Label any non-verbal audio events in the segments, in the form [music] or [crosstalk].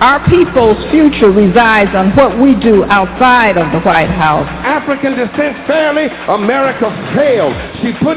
our people's future resides on what we do outside of the White House. African descent fairly, America failed. She put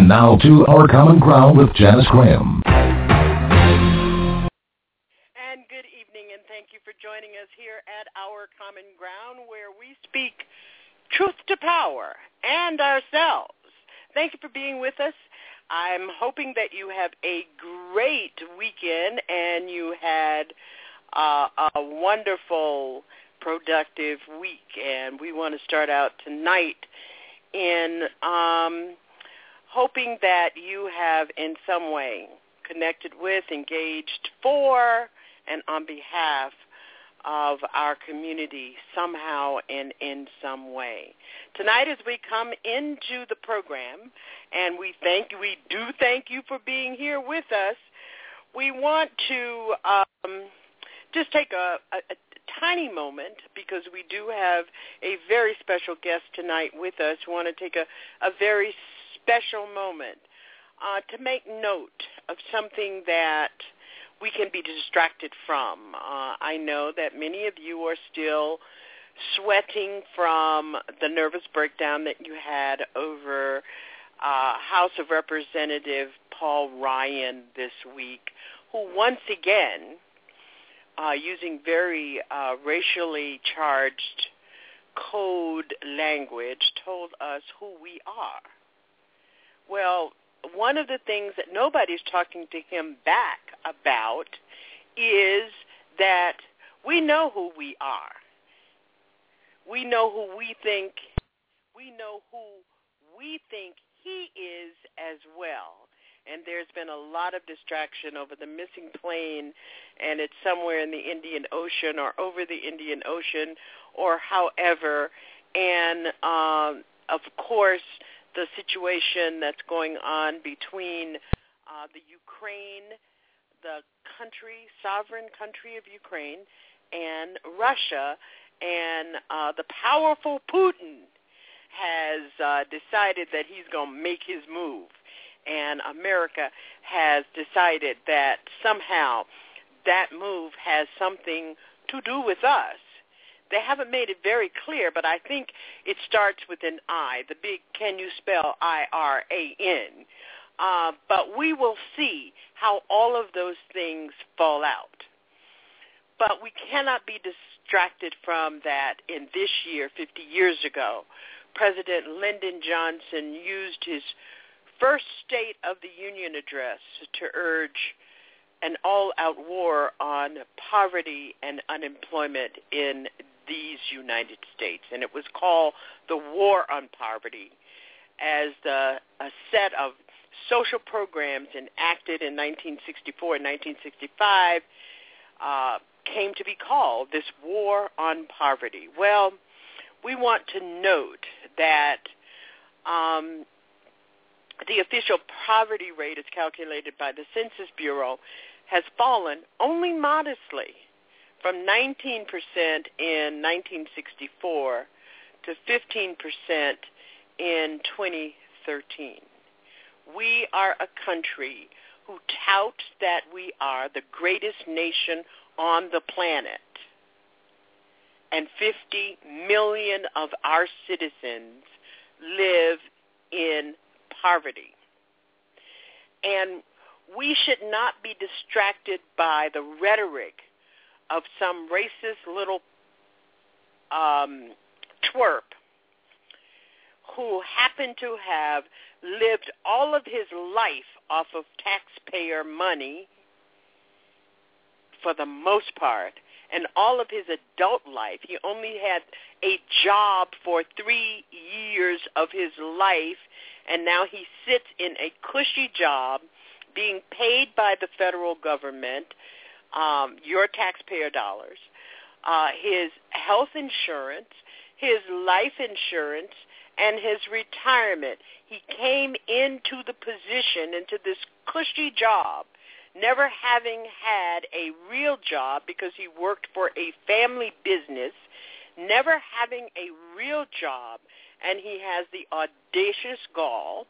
And now to Our Common Ground with Janice Graham. And good evening, and thank you for joining us here at Our Common Ground, where we speak truth to power and ourselves. Thank you for being with us. I'm hoping that you have a great weekend and you had uh, a wonderful, productive week. And we want to start out tonight in um, hoping that you have in some way connected with, engaged for, and on behalf of our community somehow and in some way. Tonight as we come into the program, and we thank we do thank you for being here with us, we want to um, just take a, a, a tiny moment because we do have a very special guest tonight with us. We want to take a, a very special moment uh, to make note of something that we can be distracted from. Uh, I know that many of you are still sweating from the nervous breakdown that you had over uh, House of Representative Paul Ryan this week, who once again, uh, using very uh, racially charged code language, told us who we are. Well, one of the things that nobody's talking to him back about is that we know who we are. We know who we think we know who we think he is as well. And there's been a lot of distraction over the missing plane and it's somewhere in the Indian Ocean or over the Indian Ocean or however. And um, of course, the situation that's going on between uh, the Ukraine, the country, sovereign country of Ukraine, and Russia, and uh, the powerful Putin has uh, decided that he's going to make his move, and America has decided that somehow that move has something to do with us. They haven't made it very clear, but I think it starts with an I, the big can you spell I-R-A-N. Uh, but we will see how all of those things fall out. But we cannot be distracted from that in this year, 50 years ago. President Lyndon Johnson used his first State of the Union address to urge an all-out war on poverty and unemployment in these United States. And it was called the War on Poverty as the, a set of social programs enacted in 1964 and 1965 uh, came to be called this War on Poverty. Well, we want to note that um, the official poverty rate as calculated by the Census Bureau has fallen only modestly from 19% in 1964 to 15% in 2013. We are a country who touts that we are the greatest nation on the planet. And 50 million of our citizens live in poverty. And we should not be distracted by the rhetoric of some racist little um, twerp who happened to have lived all of his life off of taxpayer money for the most part and all of his adult life. He only had a job for three years of his life, and now he sits in a cushy job being paid by the federal government, um, your taxpayer dollars, uh, his health insurance, his life insurance, and his retirement. He came into the position, into this cushy job, never having had a real job because he worked for a family business, never having a real job, and he has the audacious gall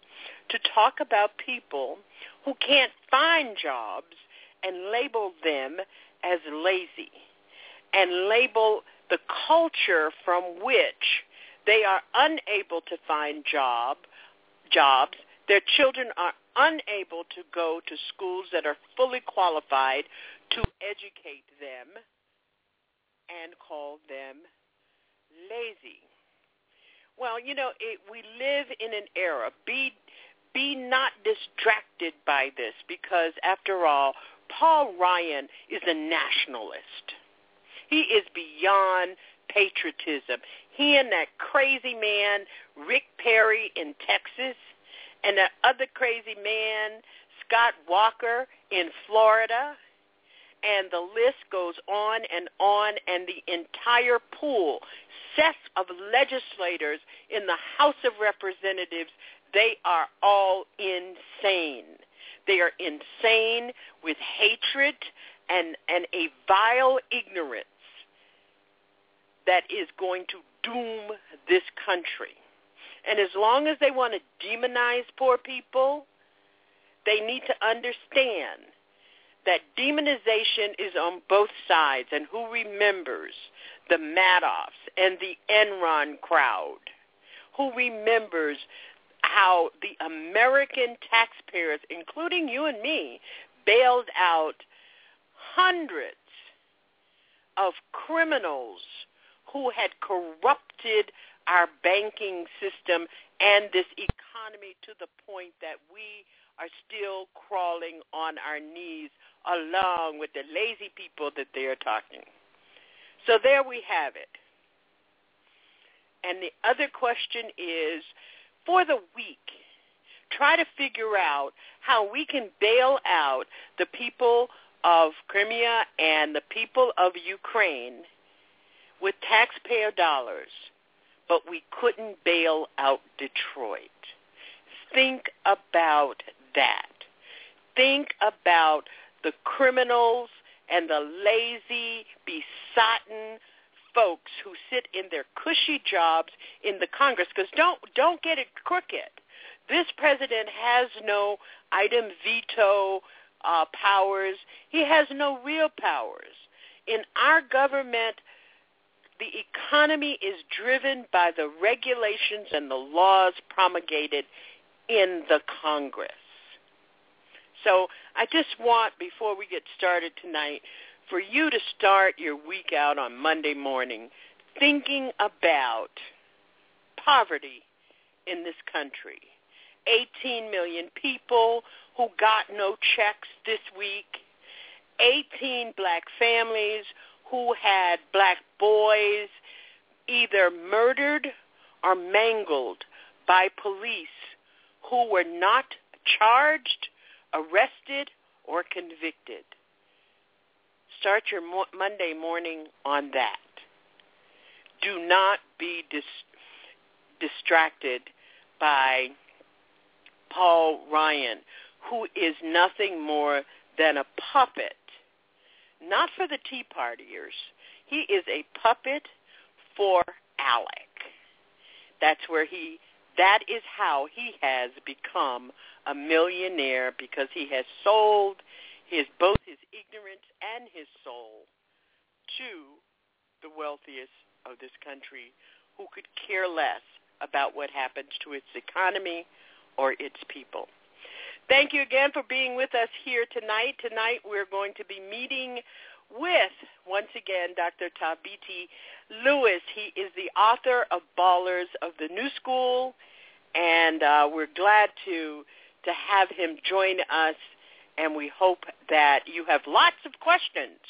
to talk about people who can't find jobs and label them as lazy and label the culture from which they are unable to find job jobs. Their children are unable to go to schools that are fully qualified to educate them and call them lazy. Well, you know, it, we live in an era. Be be not distracted by this because, after all, Paul Ryan is a nationalist. He is beyond patriotism. He and that crazy man, Rick Perry in Texas, and that other crazy man, Scott Walker in Florida, and the list goes on and on, and the entire pool, sets of legislators in the House of Representatives, they are all insane. They are insane with hatred and, and a vile ignorance that is going to doom this country. And as long as they want to demonize poor people, they need to understand that demonization is on both sides. And who remembers the Madoffs and the Enron crowd? Who remembers how the American taxpayers, including you and me, bailed out hundreds of criminals who had corrupted our banking system and this economy to the point that we are still crawling on our knees along with the lazy people that they are talking. So there we have it. And the other question is, for the week, try to figure out how we can bail out the people of Crimea and the people of Ukraine with taxpayer dollars, but we couldn't bail out Detroit. Think about that. Think about the criminals and the lazy, besotten folks who sit in their cushy jobs in the Congress. Because don't don't get it crooked. This president has no item veto uh, powers. He has no real powers. In our government, the economy is driven by the regulations and the laws promulgated in the Congress. So I just want, before we get started tonight, for you to start your week out on Monday morning thinking about poverty in this country. 18 million people who got no checks this week. 18 black families who had black boys either murdered or mangled by police who were not charged, arrested, or convicted. Start your mo- Monday morning on that. Do not be dis- distracted by Paul Ryan, who is nothing more than a puppet, not for the Tea Partiers. He is a puppet for ALEC. That's where he, that is how he has become a millionaire because he has sold his, both his ignorance and his soul to the wealthiest of this country who could care less about what happens to its economy or its people. Thank you again for being with us here tonight. Tonight we're going to be meeting with, once again, Dr. Thabiti Lewis. He is the author of Ballers of the New School, and uh, we're glad to, to have him join us, and we hope that you have lots of questions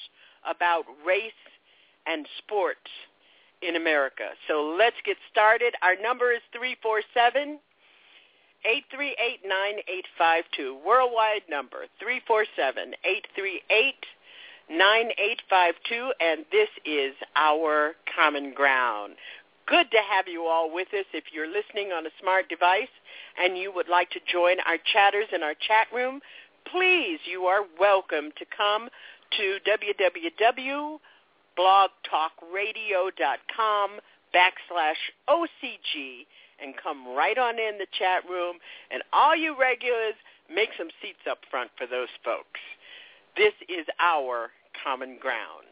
about race and sports in America. So let's get started. Our number is 347 838 9852. Worldwide number 347 838 9852. And this is our common ground. Good to have you all with us. If you're listening on a smart device and you would like to join our chatters in our chat room, please, you are welcome to come to www.blogtalkradio.com backslash OCG and come right on in the chat room. And all you regulars, make some seats up front for those folks. This is our common ground.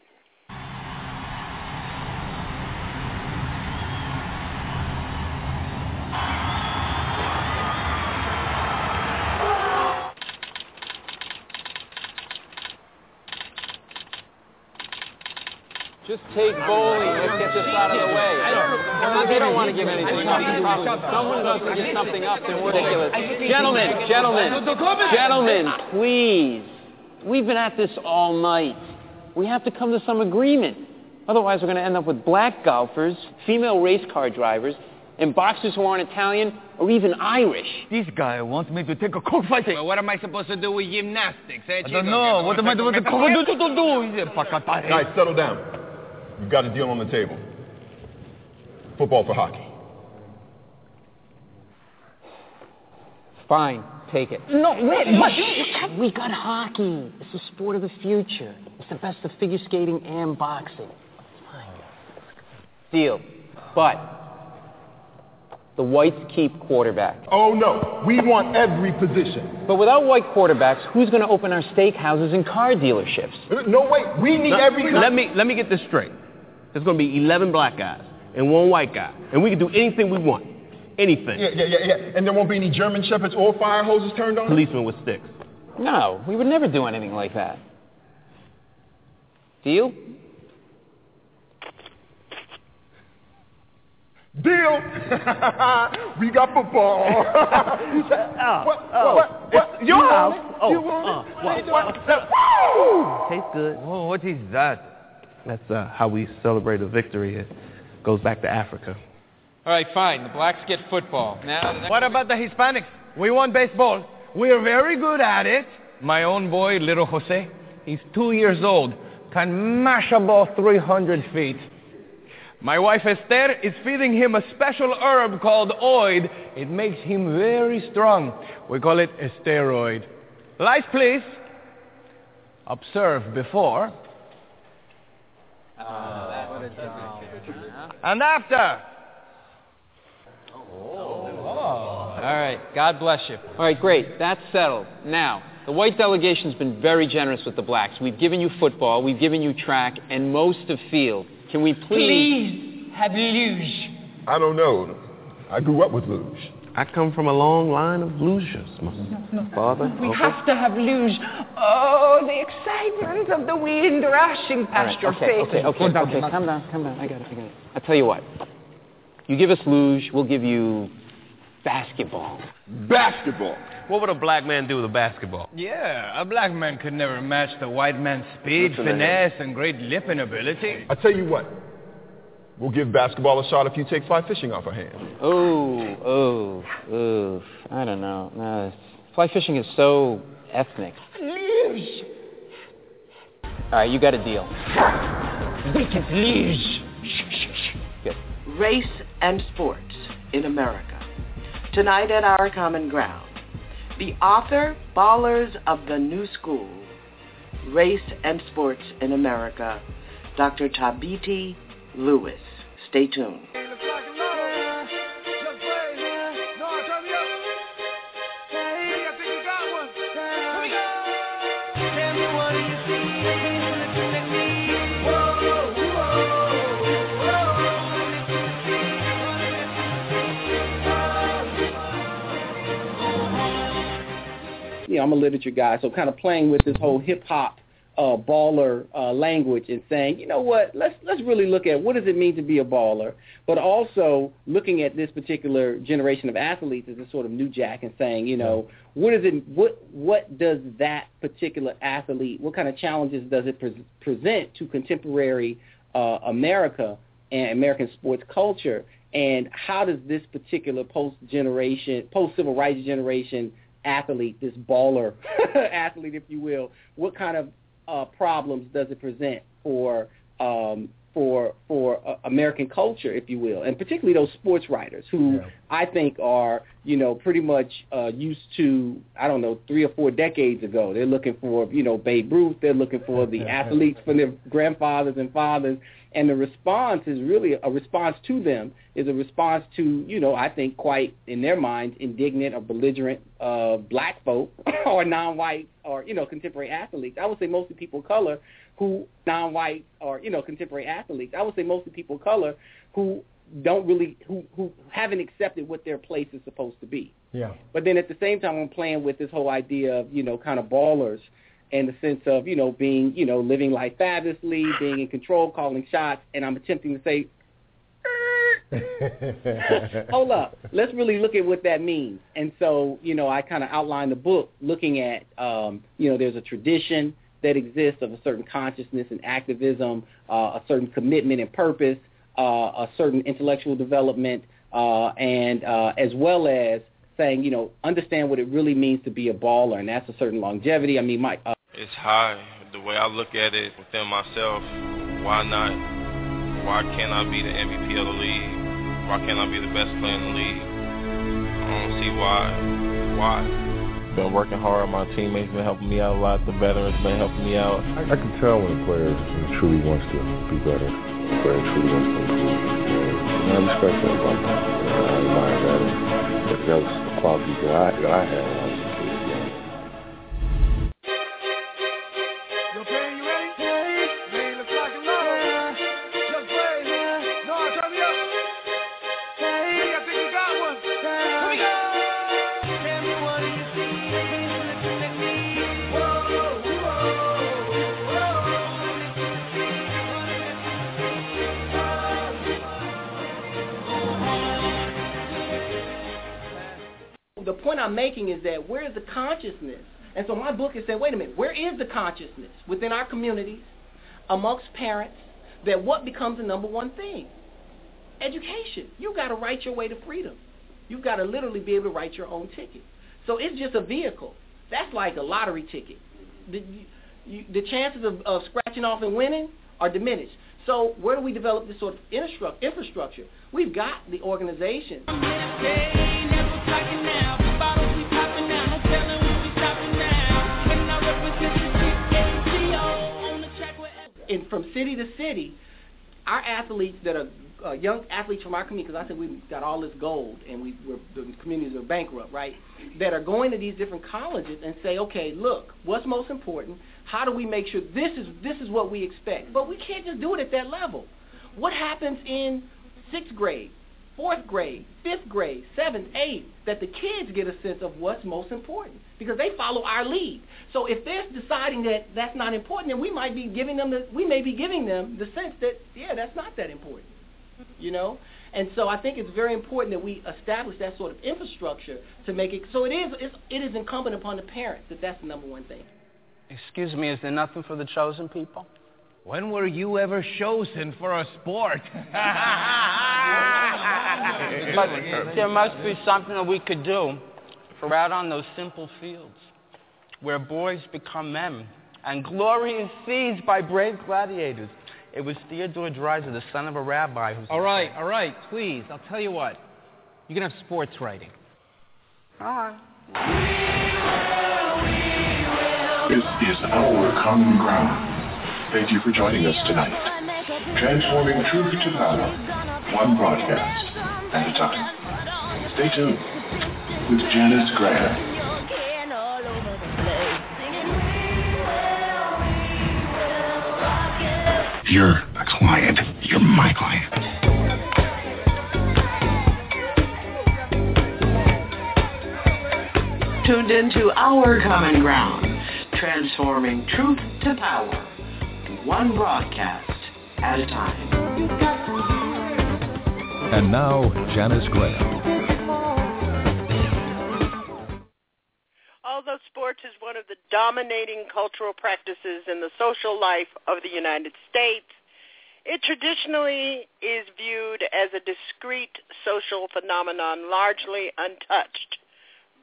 Just take bowling. Let's get this out of the way. Well, they don't want to give anything up. Someone doesn't give something up, then we're ridiculous. Gentlemen, gentlemen, gentlemen, please. We've been at this all night. We have to come to some agreement. Otherwise, we're going to end up with black golfers, female race car drivers, and boxers who aren't Italian or even Irish. This guy wants me to take a cockfighting. Well, what am I supposed to do with gymnastics, eh, I don't know. What am I supposed to do? Guys, settle down. We've got a deal on the table. Football for hockey. Fine, take it. No, wait, what? We got hockey. It's the sport of the future. It's the best of figure skating and boxing. Fine. Deal. But the whites keep quarterback. Oh, no. We want every position. But without white quarterbacks, who's going to open our steakhouses and car dealerships? No, wait. We need No, every... let me let me get this straight. There's going to be 11 black guys and one white guy, and we can do anything we want. Anything. Yeah, yeah, yeah, yeah. And there won't be any German shepherds or fire hoses turned on? Policemen with sticks. No, we would never do anything like that. Deal? Deal. [laughs] we got football. [laughs] what? oh. What? What? You want it? Oh, You want uh, it? what? What? Tastes good. Oh, what is that? That's uh, how we celebrate a victory. It goes back to Africa. All right, fine. The blacks get football. Now, What about the Hispanics? We want baseball. We're very good at it. My own boy, little Jose, he's two years old, can mash a ball 300 feet. My wife Esther is feeding him a special herb called oid. It makes him very strong. We call it a steroid. Lights, please. Observe before. And after. Oh. All right. God bless you. All right, great. That's settled. Now, The white delegation's been very generous with the blacks. We've given you football, we've given you track, and most of field. Can we please? Please have luge. I don't know. I grew up with luge. I come from a long line of losers, my father. We uncle. have to have luge. Oh, the excitement of the wind rushing past right, your okay, face. okay, okay, okay. okay. Calm down, calm down. I got it, I got it. I'll tell you what. You give us luge, we'll give you basketball. Basketball. What would a black man do with a basketball? Yeah, a black man could never match the white man's speed, Listen finesse, and great lipping ability. I tell you what. We'll give basketball a shot if you take fly fishing off our hands. Oh, oh, oh. I don't know. No, fly fishing is so ethnic. Luge. All right, you got a deal. Wicked luge. Good. Race and Sports in America. Tonight at Our Common Ground, the author, Ballers of the New School, Race and Sports in America, Dr. Thabiti Lewis. Stay tuned. you. I'm a literature guy, so kind of playing with this whole hip hop uh, baller uh, language and saying, you know what, let's let's really look at what does it mean to be a baller, but also looking at this particular generation of athletes as a sort of new jack and saying, you know, what is it, what what does that particular athlete, what kind of challenges does it pre- present to contemporary uh, America and American sports culture, and how does this particular post generation, post civil rights generation athlete, this baller [laughs] athlete, if you will, what kind of uh, problems does it present for um, for for uh, American culture, if you will, and particularly those sports writers who I think are you know pretty much uh, used to I don't know three or four decades ago. They're looking for you know Babe Ruth. They're looking for the [laughs] athletes from their grandfathers and fathers, and the response is really a response to them is a response to you know I think quite in their minds indignant or belligerent uh, black folk [laughs] or non-white or you know contemporary athletes. I would say mostly people of color who non-white or you know contemporary athletes. I would say mostly people of color who don't really who who haven't accepted what their place is supposed to be. Yeah. But then at the same time, I'm playing with this whole idea of you know kind of ballers in the sense of you know being you know living life fabulously, being in control, calling shots, and I'm attempting to say. Hold up. Let's really look at what that means. And so, you know, I kind of outlined the book looking at, um, you know, there's a tradition that exists of a certain consciousness and activism, uh, a certain commitment and purpose, uh, a certain intellectual development, uh, and uh, as well as saying, you know, understand what it really means to be a baller, and that's a certain longevity. I mean, my uh, It's high. The way I look at it within myself, why not? Why can't I be the MVP of the league? Why can't I be the best player in the league? I don't see why. Why? Been working hard. My teammates been helping me out a lot. The veterans have been helping me out. I, I can tell when a player truly wants to be better. A player truly wants to improve. And I respect that about that. I admire that. And that was the qualities that I, that I had point I'm making is that where is the consciousness? And so my book is saying, wait a minute, where is the consciousness within our communities, amongst parents, that what becomes the number one thing? Education. You've got to write your way to freedom. You've got to literally be able to write your own ticket. So it's just a vehicle. That's like a lottery ticket. The, you, the chances of, of scratching off and winning are diminished. So where do we develop this sort of infrastructure? We've got the organization. From city to city, our athletes that are uh, young athletes from our community, because I said we've got all this gold and we, we're, the communities are bankrupt, right? That are going to these different colleges and say, okay, look, what's most important? How do we make sure this is this is what we expect? But we can't just do it at that level. What happens in sixth grade, fourth grade, fifth grade, seventh, eighth, that the kids get a sense of what's most important because they follow our lead. So if they're deciding that that's not important, then we might be giving them the we may be giving them the sense that yeah, that's not that important. You know? And so I think it's very important that we establish that sort of infrastructure to make it so it is it's, it is incumbent upon the parents that that's the number one thing. Excuse me, is there nothing for the chosen people? When were you ever chosen for a sport? [laughs] but there must be something that we could do for out on those simple fields where boys become men and glory is seized by brave gladiators. It was Theodore Dreiser, the son of a rabbi, who. All right, all right, please. I'll tell you what. You can have sports writing. All right. This is our common ground. Thank you for joining us tonight. Transforming truth to power, one broadcast at a time. Stay tuned with Janice Graham. You're a client. You're my client. Tuned into our common ground, transforming truth to power, one broadcast at a time. And now, Janice Graham. Although sports is one of the dominating cultural practices in the social life of the United States, it traditionally is viewed as a discrete social phenomenon largely untouched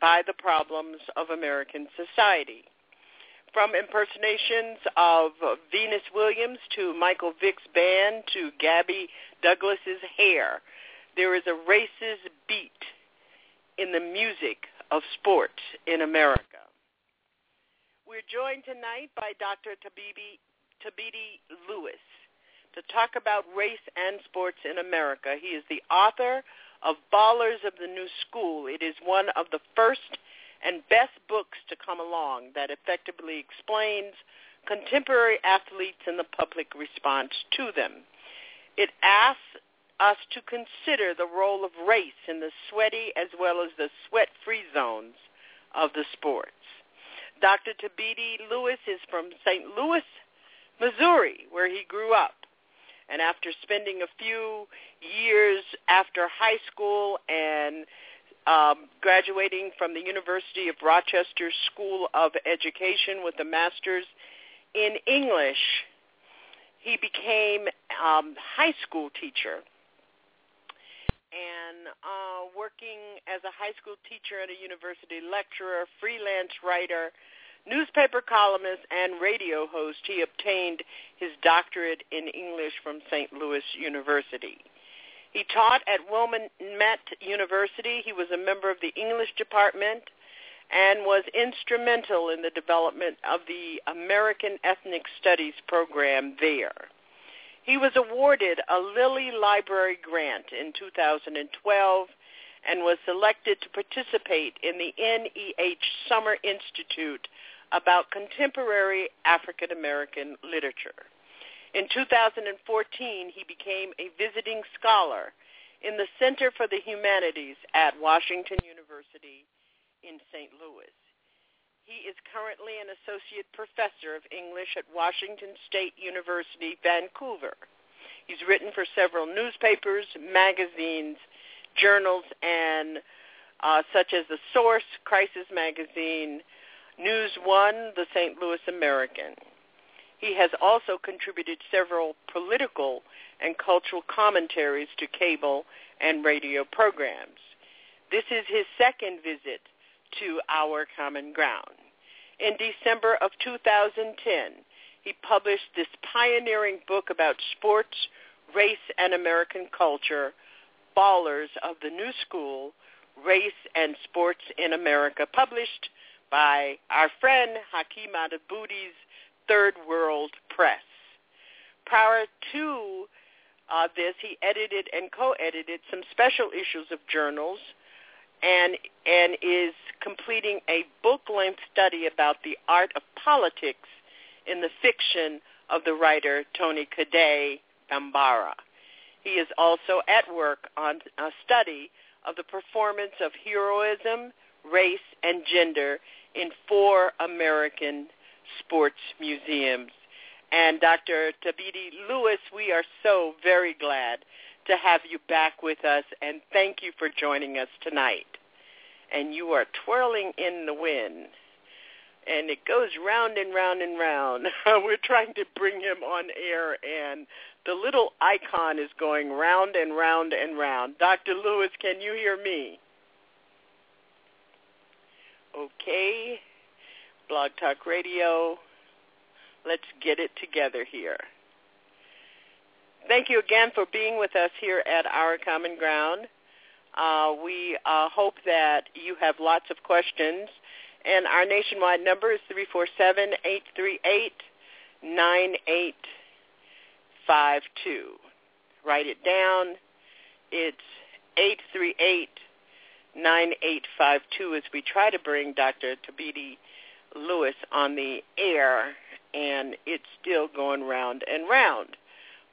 by the problems of American society. From impersonations of Venus Williams to Michael Vick's band to Gabby Douglas's hair, there is a racist beat in the music of sports in America. We're joined tonight by Dr. Tabibi, Thabiti Lewis to talk about race and sports in America. He is the author of Ballers of the New School. It is one of the first and best books to come along that effectively explains contemporary athletes and the public response to them. It asks us to consider the role of race in the sweaty as well as the sweat-free zones of the sports. Dr. Thabiti Lewis is from St. Louis, Missouri, where he grew up. And after spending a few years after high school and um, graduating from the University of Rochester School of Education with a master's in English, he became um, high school teacher and uh, working as a high school teacher and a university lecturer, freelance writer, newspaper columnist, and radio host, he obtained his doctorate in English from St. Louis University. He taught at Willamette University. He was a member of the English department and was instrumental in the development of the American Ethnic Studies program there. He was awarded a Lilly Library grant in 2012 and was selected to participate in the NEH Summer Institute about contemporary African American literature. In 2014, he became a visiting scholar in the Center for the Humanities at Washington University in St. Louis. He is currently an associate professor of English at Washington State University, Vancouver. He's written for several newspapers, magazines, journals, and uh, such as The Source, Crisis Magazine, News One, The St. Louis American. He has also contributed several political and cultural commentaries to cable and radio programs. This is his second visit to our common ground. In December of 2010, he published this pioneering book about sports, race, and American culture, Ballers of the New School, Race and Sports in America, published by our friend Haki Madhubuti's Third World Press. Prior to uh, this. He edited and co-edited some special issues of journals, and and is completing a book-length study about the art of politics in the fiction of the writer Toni Cade Bambara. He is also at work on a study of the performance of heroism, race, and gender in four American sports museums. And Dr. Thabiti Lewis, we are so very glad to have you back with us, and thank you for joining us tonight. And you are twirling in the wind, and it goes round and round and round. [laughs] We're trying to bring him on air, and the little icon is going round and round and round. Dr. Lewis, can you hear me? Okay. Blog Talk Radio. Let's get it together here. Thank you again for being with us here at Our Common Ground. Uh, we uh, hope that you have lots of questions. And our nationwide number is 347-838-98 five two. Write it down. It's eight three eight nine eight five two as we try to bring Dr. Thabiti Lewis on the air, and it's still going round and round.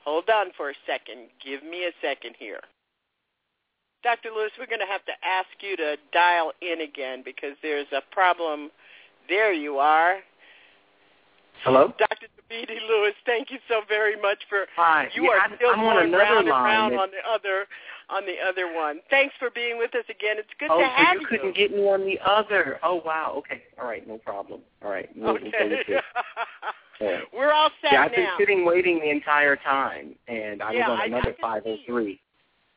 Hold on for a second. Give me a second here. Dr. Lewis, we're going to have to ask you to dial in again because there's a problem. There you are. Hello? Dr. Thabiti Lewis, thank you so very much for Hi. you yeah, are I'm, still I'm on going another round and line. round on the other on the other one. Thanks for being with us again. It's good oh, to so have you Oh, you couldn't get me on the other. Oh wow. Okay. All right. No problem. All right. We'll, we'll Okay. [laughs] All right. We're all set yeah, I've been now. sitting waiting the entire time, and I Yeah, was I- on I another can 503.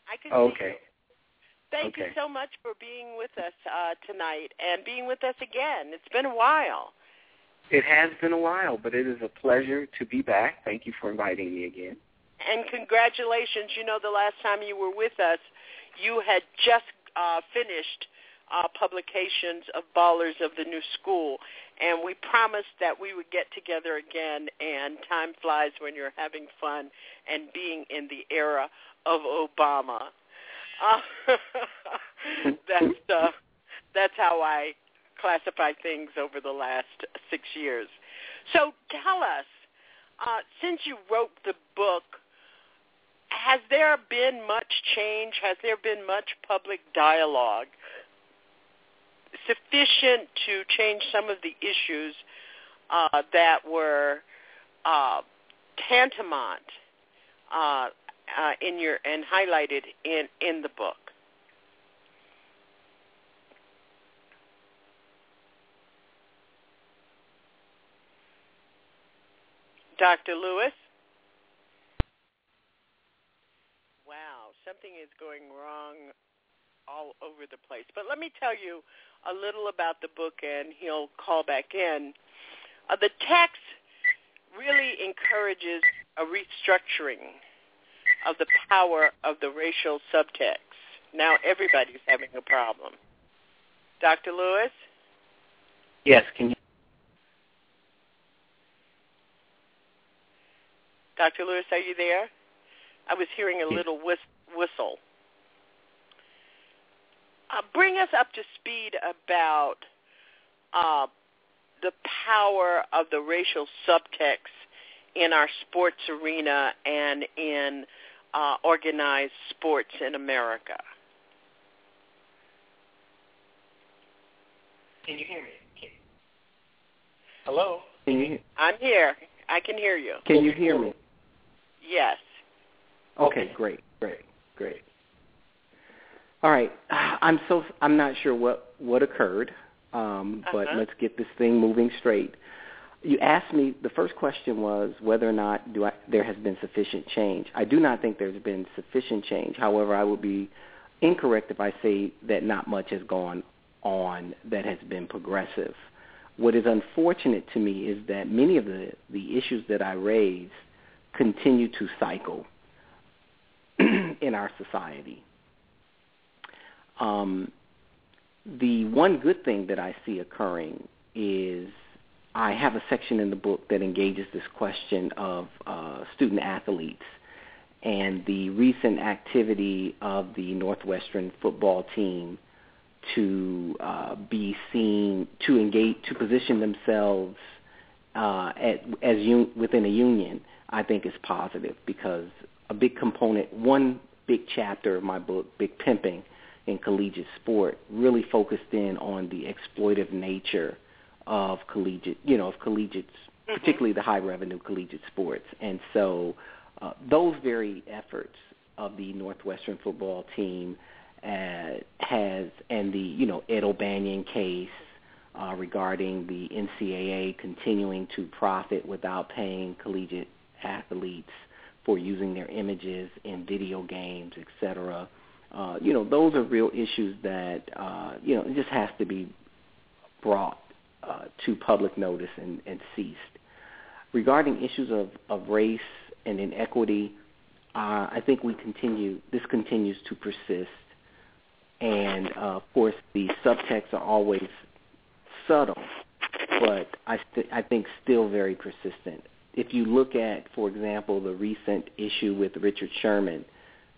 I can Oh, see okay. Thank you so much for being with us uh, tonight and being with us again. It's been a while. It has been a while, but it is a pleasure to be back. Thank you for inviting me again. And congratulations. You know, the last time you were with us, you had just uh, finished uh, publications of Ballers of the New School. And we promised that we would get together again, and time flies when you're having fun and being in the era of Obama. Uh, [laughs] that's, uh, that's how I classify things over the last six years. So tell us, uh, since you wrote the book, has there been much change? Has there been much public dialogue sufficient to change some of the issues uh, that were uh, tantamount uh, uh, in your and highlighted in in the book? Dr. Lewis? Wow, something is going wrong all over the place. But let me tell you a little about the book, and he'll call back in. Uh, the text really encourages a restructuring of the power of the racial subtext. Now everybody's having a problem. Dr. Lewis? Yes, can you? Dr. Lewis, are you there? I was hearing a little whis- whistle. Uh, bring us up to speed about uh, the power of the racial subtext in our sports arena and in uh, organized sports in America. Can you hear me? Hello. Can you I'm here. I can hear you. can you hear me? Yes. Okay, great, great, great. All right, I'm so I'm not sure what what occurred, um, but Uh-huh. let's get this thing moving straight. You asked me the first question was whether or not do I, there has been sufficient change. I do not think there's been sufficient change. However, I would be incorrect if I say that not much has gone on that has been progressive. What is unfortunate to me is that many of the, the issues that I raise continue to cycle [clears throat] in our society. Um, the one good thing that I see occurring is I have a section in the book that engages this question of uh, student athletes and the recent activity of the Northwestern football team to uh, be seen to engage to position themselves uh, at, as un- within a union, I think is positive because a big component, one big chapter of my book, Big Pimping in Collegiate Sport, really focused in on the exploitive nature of collegiate, you know, of collegiate, mm-hmm. particularly the high revenue collegiate sports. And so uh, those very efforts of the Northwestern football team uh, has, and the, you know, Ed O'Bannon case uh, regarding the NCAA continuing to profit without paying collegiate athletes for using their images in video games, et cetera. Uh, you know, those are real issues that, uh, you know, it just has to be brought uh, to public notice and, and ceased. Regarding issues of, of race and inequity, uh, I think we continue, this continues to persist. And, uh, of course, the subtexts are always subtle, but I, st- I think still very persistent if you look at, for example, the recent issue with Richard Sherman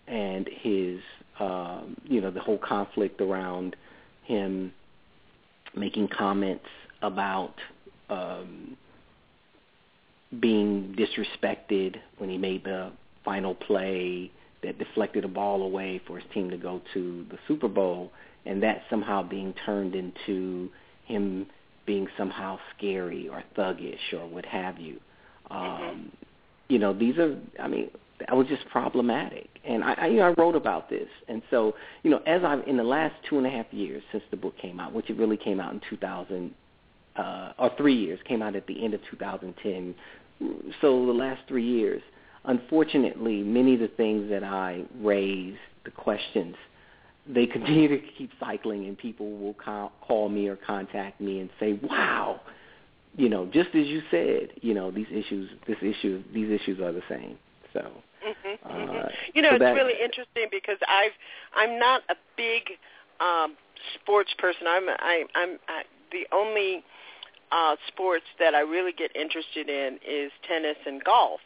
and his, um, you know, the whole conflict around him making comments about um, being disrespected when he made the final play that deflected a ball away for his team to go to the Super Bowl, and that somehow being turned into him being somehow scary or thuggish or what have you. Um, you know, these are, I mean, that was just problematic. And I, I, you know, I wrote about this. And so, you know, as I've, in the last two and a half years since the book came out, which it really came out in 2000, uh, or three years, came out at the end of 2010. So the last three years, unfortunately, many of the things that I raised, the questions, they [laughs] continue to keep cycling and people will call, call me or contact me and say, wow, you know, just as you said, you know, these issues, this issue, these issues are the same. So, mm-hmm, uh, mm-hmm. you know, so it's that, really interesting because I've, I'm not a big um, sports person. I'm, I, I'm I, the only uh, sports that I really get interested in is tennis and golf,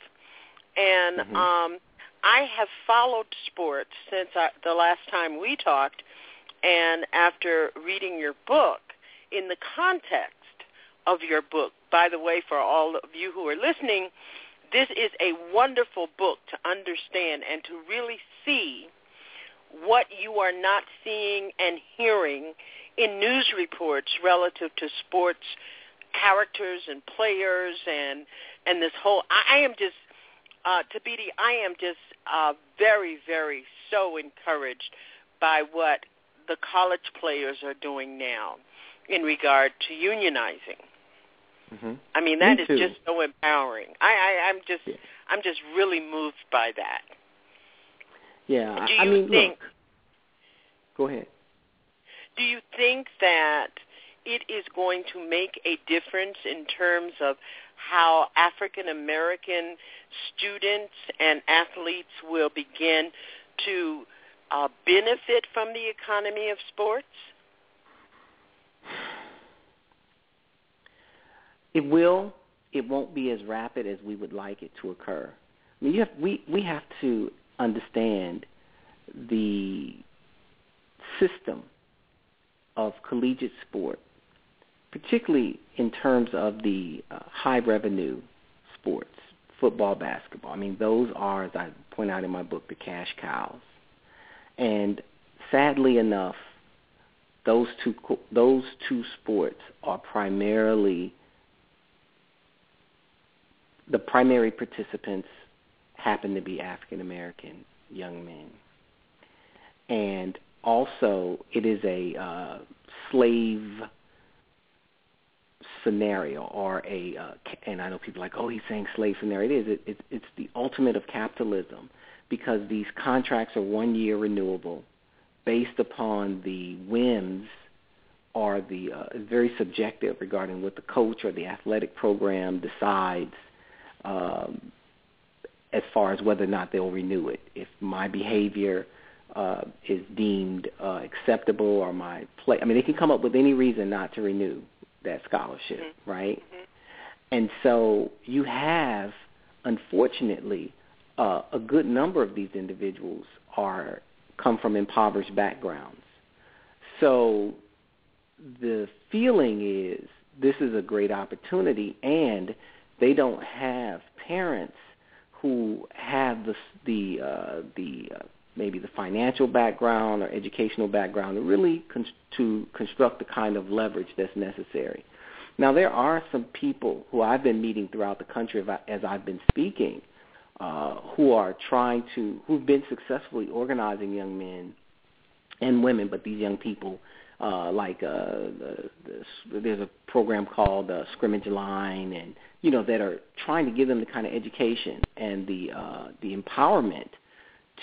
and mm-hmm. um, I have followed sports since I, the last time we talked, and after reading your book, in the context of your book. By the way, for all of you who are listening, this is a wonderful book to understand and to really see what you are not seeing and hearing in news reports relative to sports characters and players and and this whole I, I am just uh Thabiti, I am just uh very, very so encouraged by what the college players are doing now in regard to unionizing. Mm-hmm. I mean, that Me is too. just so empowering. I, I I'm just yeah. I'm just really moved by that. Yeah, do I you mean, think, look. Go ahead. Do you think that it is going to make a difference in terms of how African American students and athletes will begin to uh, benefit from the economy of sports? It will. It won't be as rapid as we would like it to occur. I mean, have, we we have to understand the system of collegiate sport, particularly in terms of the uh, high revenue sports, football, basketball. I mean, those are, as I point out in my book, the cash cows. And sadly enough, those two those two sports are primarily the primary participants happen to be African American young men. And also, it is a uh, slave scenario or a, uh, and I know people are like, oh, he's saying slave scenario. It is. It, it, it's the ultimate of capitalism because these contracts are one year renewable based upon the whims or the uh, very subjective regarding what the coach or the athletic program decides um, as far as whether or not they'll renew it. If my behavior uh, is deemed uh, acceptable or my play, I mean, they can come up with any reason not to renew that scholarship, mm-hmm. right? Mm-hmm. And so you have, unfortunately, uh, a good number of these individuals are come from impoverished backgrounds. So the feeling is this is a great opportunity, and they don't have parents who have the the uh, the uh, maybe the financial background or educational background to really con- to construct the kind of leverage that's necessary. Now there are some people who I've been meeting throughout the country as I've been speaking uh, who are trying to who've been successfully organizing young men and women, but these young people uh, like uh, the, the, there's a program called uh, Scrimmage Line, and you know that are trying to give them the kind of education and the uh, the empowerment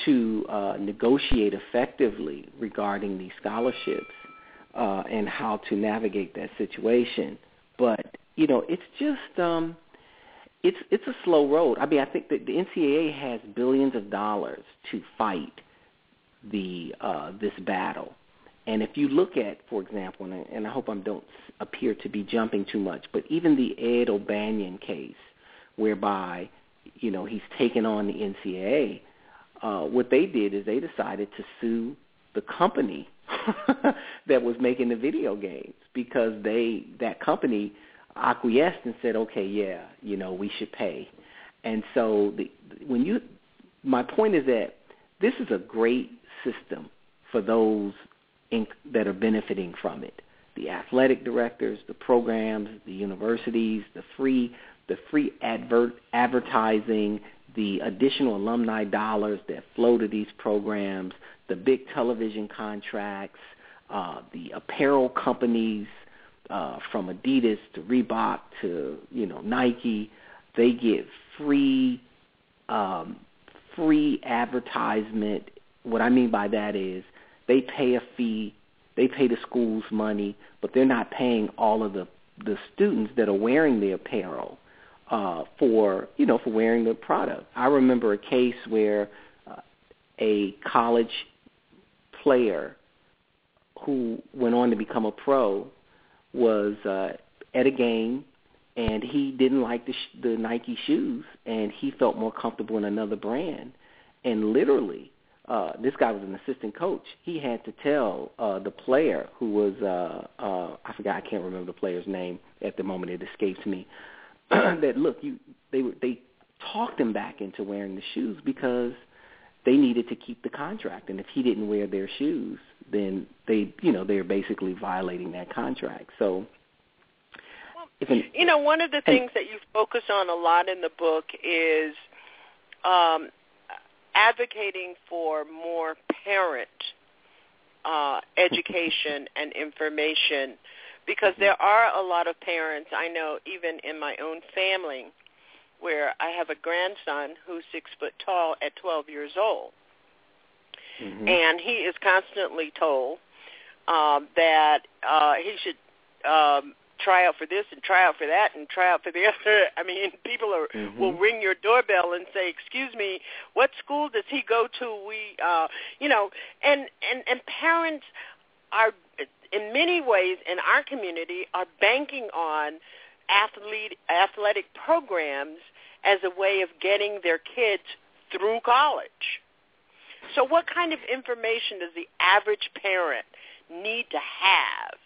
to uh, negotiate effectively regarding these scholarships uh, and how to navigate that situation. But you know, it's just um, it's it's a slow road. I mean, I think that the NCAA has billions of dollars to fight the uh, this battle. And if you look at, for example, and I, and I hope I don't appear to be jumping too much, but even the Ed O'Bannon case, whereby you know he's taken on the NCAA, uh, what they did is they decided to sue the company [laughs] that was making the video games because they that company acquiesced and said, okay, yeah, you know, we should pay. And so the, when you, my point is that this is a great system for those in, that are benefiting from it. The athletic directors, the programs, the universities, the free, the free advert advertising, the additional alumni dollars that flow to these programs, the big television contracts, uh, the apparel companies uh, from Adidas to Reebok to you know Nike, they get free um, free advertisement. What I mean by that is they pay a fee, they pay the schools money, but they're not paying all of the the students that are wearing the apparel uh, for you know for wearing the product. I remember a case where uh, a college player who went on to become a pro was uh, at a game and he didn't like the sh- the Nike shoes and he felt more comfortable in another brand and literally uh this guy was an assistant coach he had to tell uh the player who was uh uh I forgot I can't remember the player's name at the moment it escapes me [clears throat] that look you they were they talked him back into wearing the shoes because they needed to keep the contract and if he didn't wear their shoes then they you know they're basically violating that contract. So an, you know one of the things that you focus on a lot in the book is um advocating for more parent uh education and information because there are a lot of parents I know even in my own family where I have a grandson who's six foot tall at 12 years old, mm-hmm. and he is constantly told um, that uh, he should um, try out for this and try out for that and try out for the [laughs] other. I mean, people are mm-hmm. will ring your doorbell and say, "Excuse me, what school does he go to?" We, uh, you know, and and and parents are in many ways in our community are banking on athlete athletic programs as a way of getting their kids through college. So what kind of information does the average parent need to have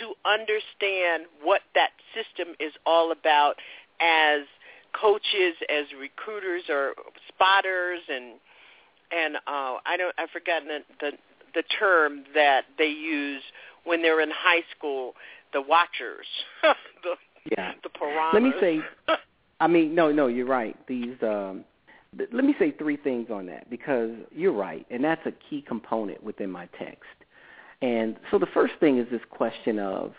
to understand what that system is all about as coaches, as recruiters or spotters and and uh I don't I've forgotten the, the the term that they use when they're in high school, the watchers. [laughs] the yeah. the piranhas. Let me say [laughs] I mean, no, no, you're right. These um let me say three things on that because you're right, and that's a key component within my text. And so the first thing is this question of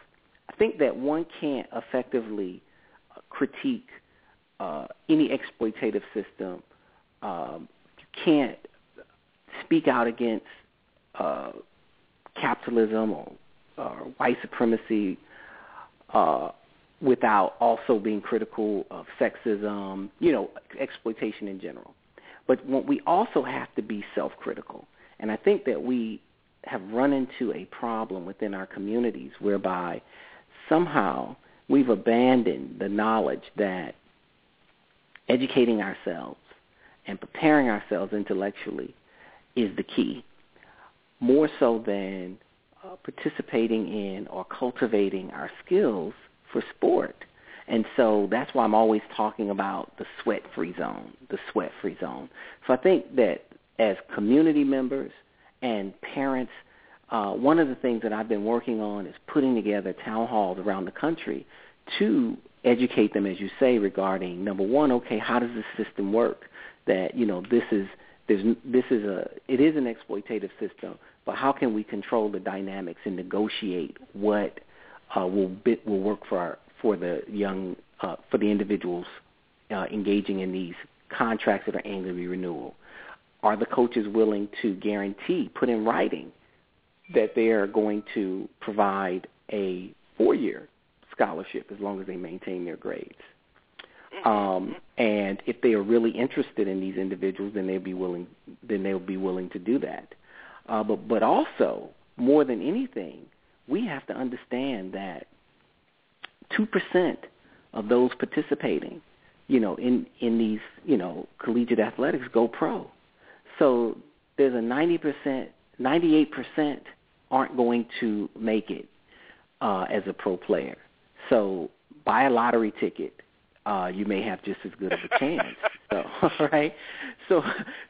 I think that one can't effectively uh, critique uh, any exploitative system. Um, you can't speak out against uh, capitalism or, or white supremacy uh, without also being critical of sexism, you know, exploitation in general. But we also have to be self-critical. And I think that we have run into a problem within our communities whereby somehow we've abandoned the knowledge that educating ourselves and preparing ourselves intellectually is the key, more so than uh, participating in or cultivating our skills for sport. And so that's why I'm always talking about the sweat-free zone, the sweat-free zone. So I think that as community members and parents, uh, one of the things that I've been working on is putting together town halls around the country to educate them, as you say, regarding number one, okay, how does the system work? That you know this is there's this is a it is an exploitative system, but how can we control the dynamics and negotiate what uh, will bit, will work for our for the young uh, for the individuals uh, engaging in these contracts that are be renewal? Are the coaches willing to guarantee, put in writing, that they are going to provide a four-year scholarship as long as they maintain their grades? Um, and if they are really interested in these individuals, then they'll be willing. Then they'll be willing to do that. Uh, but but also more than anything, we have to understand that two percent of those participating, you know, in in these you know collegiate athletics go pro. So there's a ninety percent, ninety eight percent aren't going to make it uh, as a pro player. So buy a lottery ticket. Uh, you may have just as good of a [laughs] chance. so, [laughs] right? So,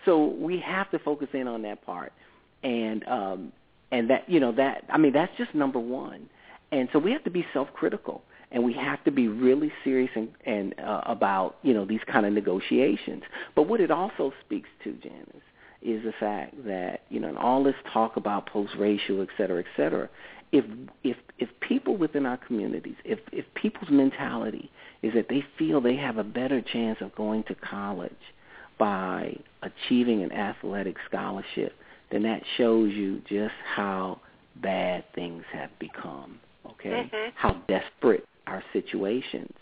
so we have to focus in on that part, and um, and that you know that I mean that's just number one. And so we have to be self-critical and we have to be really serious and, and uh, about you know these kind of negotiations. But what it also speaks to, Janice, is the fact that you know in all this talk about post-racial, et cetera, et cetera, if if if people within our communities, if if people's mentality is that they feel they have a better chance of going to college by achieving an athletic scholarship, then that shows you just how bad things have become okay mm-hmm. how desperate our situations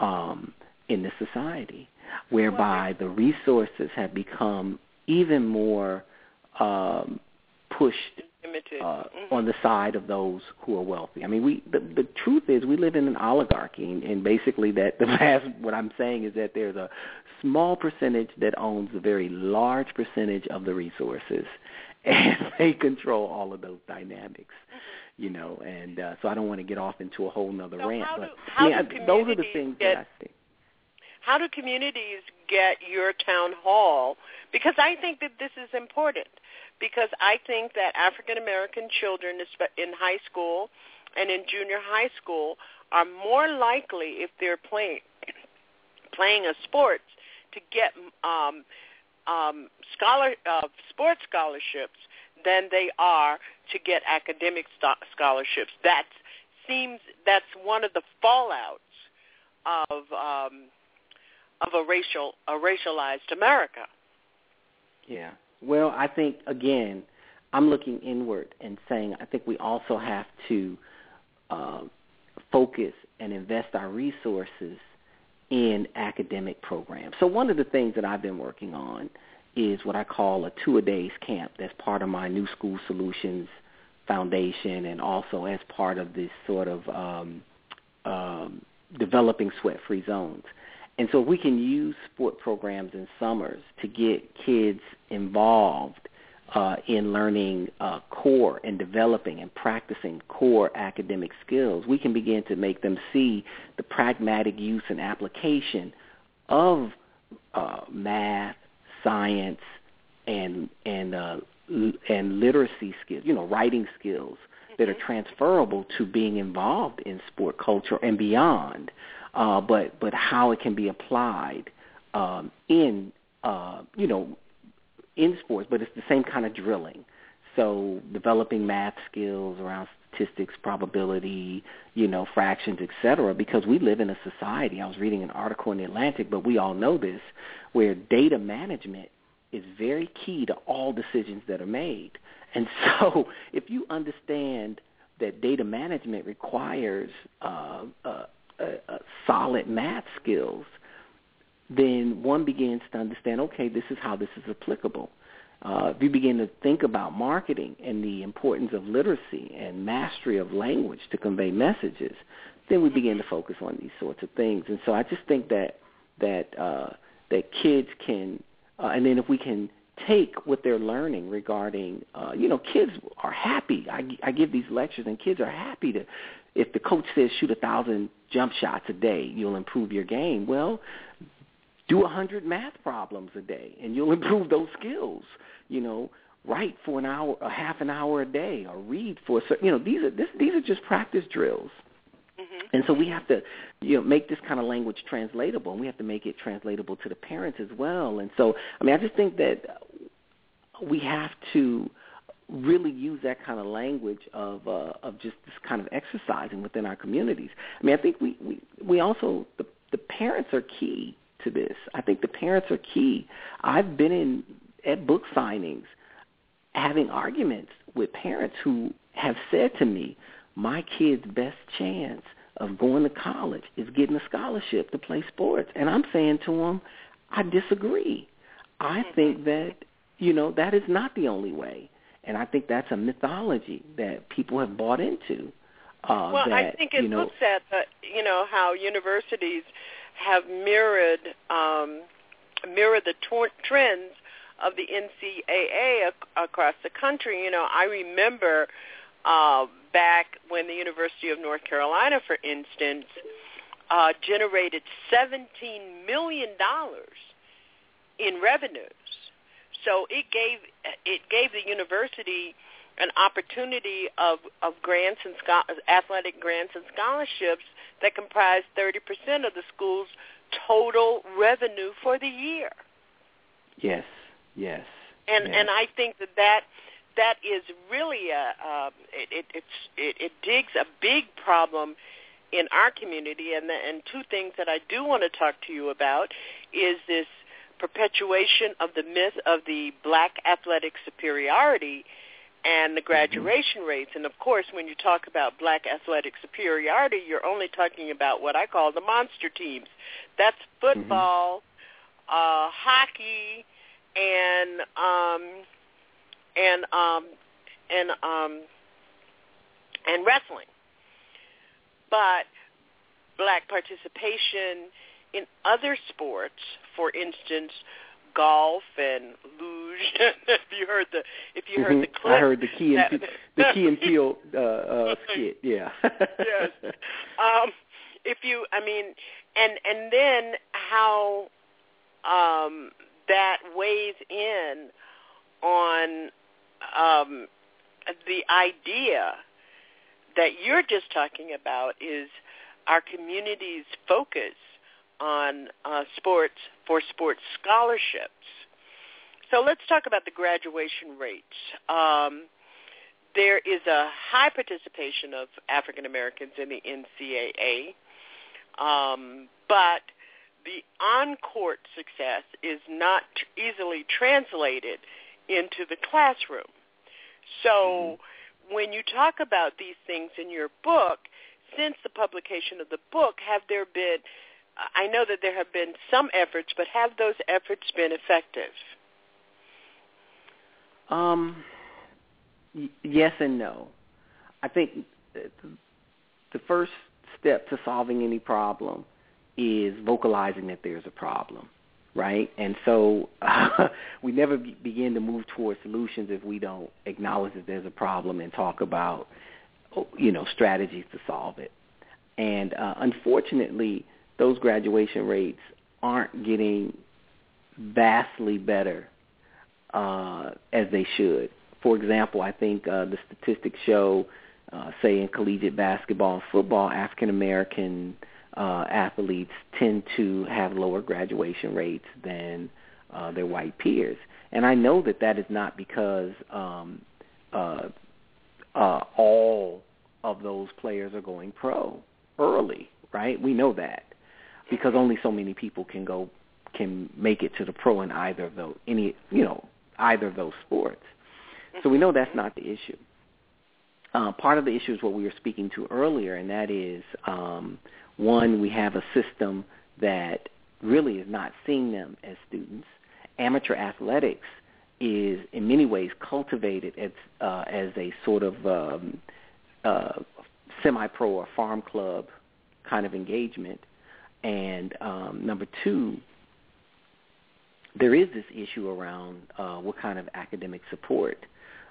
um, in the society, whereby the resources have become even more um, pushed uh, mm-hmm. on the side of those who are wealthy. I mean, we the, the truth is we live in an oligarchy, and, and basically that [laughs] the vast what I'm saying is that there's a small percentage that owns a very large percentage of the resources, [laughs] and they control all of those dynamics. You know, and uh, so I don't want to get off into a whole nother so rant, but do, how yeah, do those are the things get, that I see. How do communities get your town hall? Because I think that this is important. Because I think that African American children in high school and in junior high school are more likely, if they're playing playing a sport, to get um, um, scholar uh, sports scholarships than they are to get academic scholarships. That seems that's one of the fallouts of um, of a racial a racialized America. Yeah. Well, I think again, I'm looking inward and saying I think we also have to uh, focus and invest our resources in academic programs. So one of the things that I've been working on is what I call a two-a-days camp. That's part of my New School Solutions Foundation and also as part of this sort of um, um, developing sweat-free zones. And so if we can use sport programs in summers to get kids involved uh, in learning uh, core and developing and practicing core academic skills. We can begin to make them see the pragmatic use and application of uh, math, science, and and uh, and literacy skills, you know, writing skills that are transferable to being involved in sport culture and beyond. Uh, but but how it can be applied um, in uh, you know in sports, but it's the same kind of drilling. So developing math skills around statistics, probability, you know, fractions, etc. Because we live in a society. I was reading an article in the Atlantic, but we all know this, where data management is very key to all decisions that are made. And [laughs] so, if you understand that data management requires uh, uh, uh, solid math skills, then one begins to understand, okay, this is how this is applicable. Uh, if you begin to think about marketing and the importance of literacy and mastery of language to convey messages, then we begin to focus on these sorts of things. And so I just think that that uh, that kids can uh, and then if we can take what they're learning regarding, uh, you know, kids are happy. I, I give these lectures, and kids are happy to. If the coach says shoot a thousand jump shots a day, you'll improve your game. Well, do a hundred math problems a day, and you'll [laughs] improve those skills. You know, write for an hour, a half an hour a day, or read for a certain. You know, these are this, these are just practice drills. Mm-hmm. And so we have to, you know, make this kind of language translatable, and we have to make it translatable to the parents as well. And so, I mean, I just think that we have to really use that kind of language of uh, of just this kind of exercising within our communities. I mean, I think we we, we also the the parents are key to this. I think the parents are key. I've been in at book signings having arguments with parents who have said to me, "My kid's best chance of going to college is getting a scholarship to play sports," and I'm saying to them, "I disagree. I think that you know that is not the only way." And I think that's a mythology that people have bought into. Uh, well, that, I think it you know, looks at the, you know how universities have mirrored um, mirrored the tor- trends of the NCAA ac- across the country. You know, I remember uh, back when the University of North Carolina, for instance, uh, generated seventeen million dollars in revenues. So it gave it gave the university an opportunity of of grants and scho- athletic grants and scholarships that comprised 30% of the school's total revenue for the year. Yes, yes. And yes. and I think that that that is really a uh, it, it it's it, it digs a big problem in our community and the, and two things that I do want to talk to you about is this perpetuation of the myth of the black athletic superiority and the graduation rates. And of course, when you talk about black athletic superiority, you're only talking about what I call the monster teams. That's football, mm-hmm. uh, hockey, and um, and um, and um, and wrestling. But black participation in other sports, for instance, golf and luge. [laughs] if you heard the if you heard mm-hmm. the clip, I heard the key and P- [laughs] the Key and Peele uh, uh, [laughs] skit. Yeah. yes. Um, if you, I mean, and and then how um, that weighs in on um, the idea that you're just talking about is our community's focus on uh, sports for sports scholarships. So let's talk about the graduation rates. Um, there is a high participation of African Americans in the NCAA, um, but the on-court success is not easily translated into the classroom. So mm-hmm. when you talk about these things in your book, since the publication of the book, have there been I know that there have been some efforts, but have those efforts been effective? Um, y- yes and no. I think the first step to solving any problem is vocalizing that there's a problem, right? And so uh, [laughs] we never be- begin to move towards solutions if we don't acknowledge that there's a problem and talk about, you know, strategies to solve it. And uh, unfortunately, those graduation rates aren't getting vastly better uh, as they should. For example, I think uh, the statistics show, uh, say in collegiate basketball and football, African American uh, athletes tend to have lower graduation rates than uh, their white peers. And I know that that is not because um, uh, uh, all of those players are going pro early, right? We know that because only so many people can go can make it to the pro in either of those any you know either of those sports. So we know that's not the issue. Uh, part of the issue is what we were speaking to earlier, and that is um, one, we have a system that really is not seeing them as students. Amateur athletics is in many ways cultivated as, uh, as a sort of um, uh, semi-pro or farm club kind of engagement. And um, number two, there is this issue around uh, what kind of academic support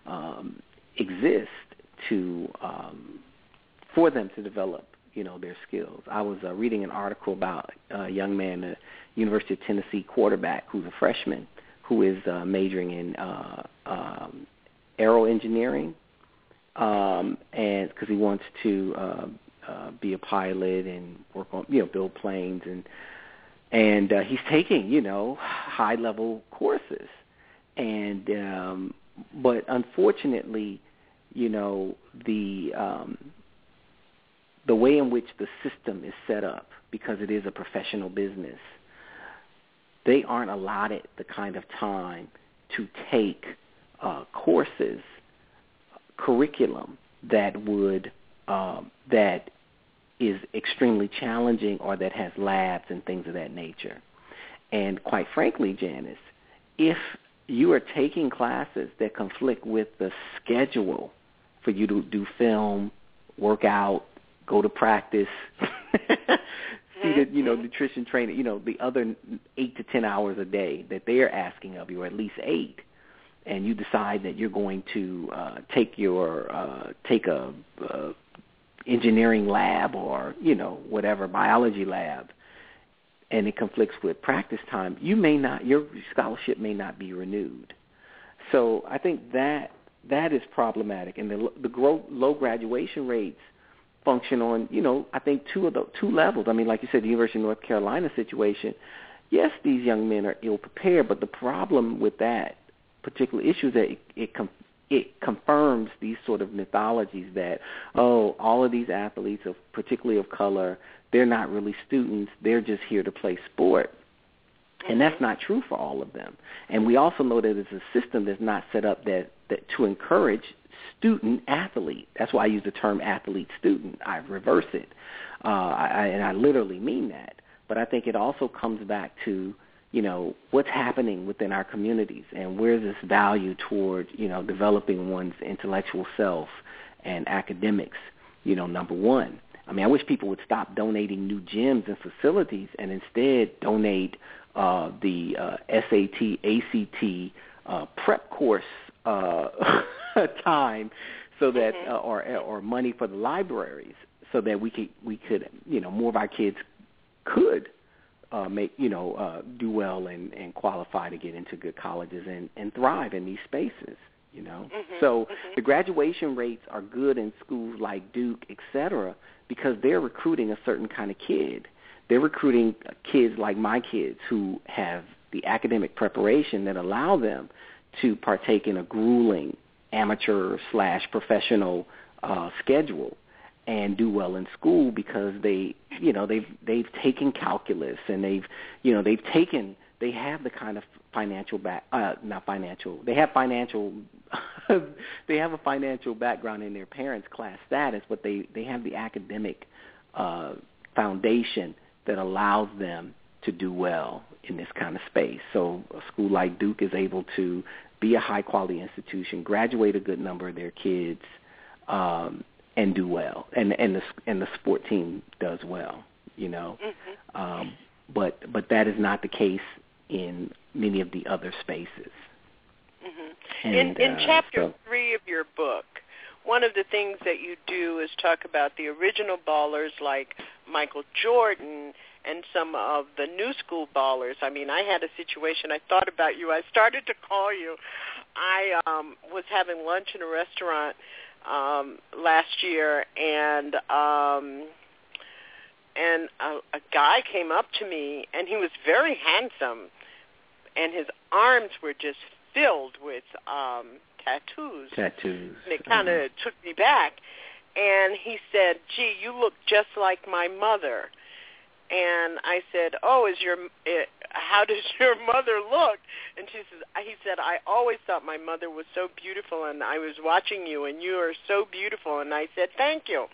um, exists to um, for them to develop you know their skills. I was uh, reading an article about a young man, a University of Tennessee quarterback who's a freshman who is uh, majoring in uh, um, aero engineering, um, and because he wants to uh, uh, be a pilot and work on you know build planes and and uh, he's taking you know high level courses. And um, but unfortunately you know the um, the way in which the system is set up because it is a professional business they aren't allotted the kind of time to take uh, courses curriculum that would um, that is extremely challenging or that has labs and things of that nature. And quite frankly, Janice, if you are taking classes that conflict with the schedule for you to do film, work out, go to practice, [laughs] see the you know nutrition training, you know the other eight to ten hours a day that they're asking of you, or at least eight, and you decide that you're going to uh, take your uh, take a, a engineering lab or you know whatever biology lab and it conflicts with practice time you may not your scholarship may not be renewed. So i think that that is problematic. And the the grow, low graduation rates function on you know i think two of the two levels. I mean like you said the university of north carolina situation. Yes these young men are ill prepared but the problem with that particular issue is that it, it it confirms these sort of mythologies that oh all of these athletes of particularly of color they're not really students they're just here to play sport. And that's not true for all of them. And we also know that it's a system that's not set up that, that to encourage student athlete. That's why i use the term athlete student. I reverse it. Uh, I, and i literally mean that. But i think it also comes back to you know what's happening within our communities and where's this value toward you know developing one's intellectual self and academics you know number one. I mean i wish people would stop donating new gyms and facilities and instead donate uh the uh SAT ACT uh prep course uh [laughs] time so that uh, or or money for the libraries so that we could we could you know more of our kids could uh, make you know uh, do well and, and qualify to get into good colleges and, and thrive in these spaces. You know, mm-hmm, so mm-hmm. the graduation rates are good in schools like Duke, et cetera, because they're recruiting a certain kind of kid. They're recruiting kids like my kids who have the academic preparation that allow them to partake in a grueling amateur slash professional uh, schedule and do well in school because they you know they've they've taken calculus and they've you know they've taken they have the kind of financial back uh not financial they have financial [laughs] they have a financial background in their parents class. Status but they they have the academic uh foundation that allows them to do well in this kind of space. So a school like Duke is able to be a high quality institution graduate a good number of their kids um and do well, and and the and the sport team does well, you know. Mm-hmm. Um, but but that is not the case in many of the other spaces. Mm-hmm. And, in in uh, chapter so- three of your book, one of the things that you do is talk about the original ballers like Michael Jordan and some of the new school ballers. I mean, I had a situation. I thought about you. I started to call you. I um was having lunch in a restaurant um last year and um and a, a guy came up to me and he was very handsome and his arms were just filled with um tattoos. Tattoos. and it kind of took me back and he said gee you look just like my mother and I said, "Oh, is your eh, how does [laughs] your mother look?" And she says, "He said I always thought my mother was so beautiful, and I was watching you, and you are so beautiful." And I said, "Thank you."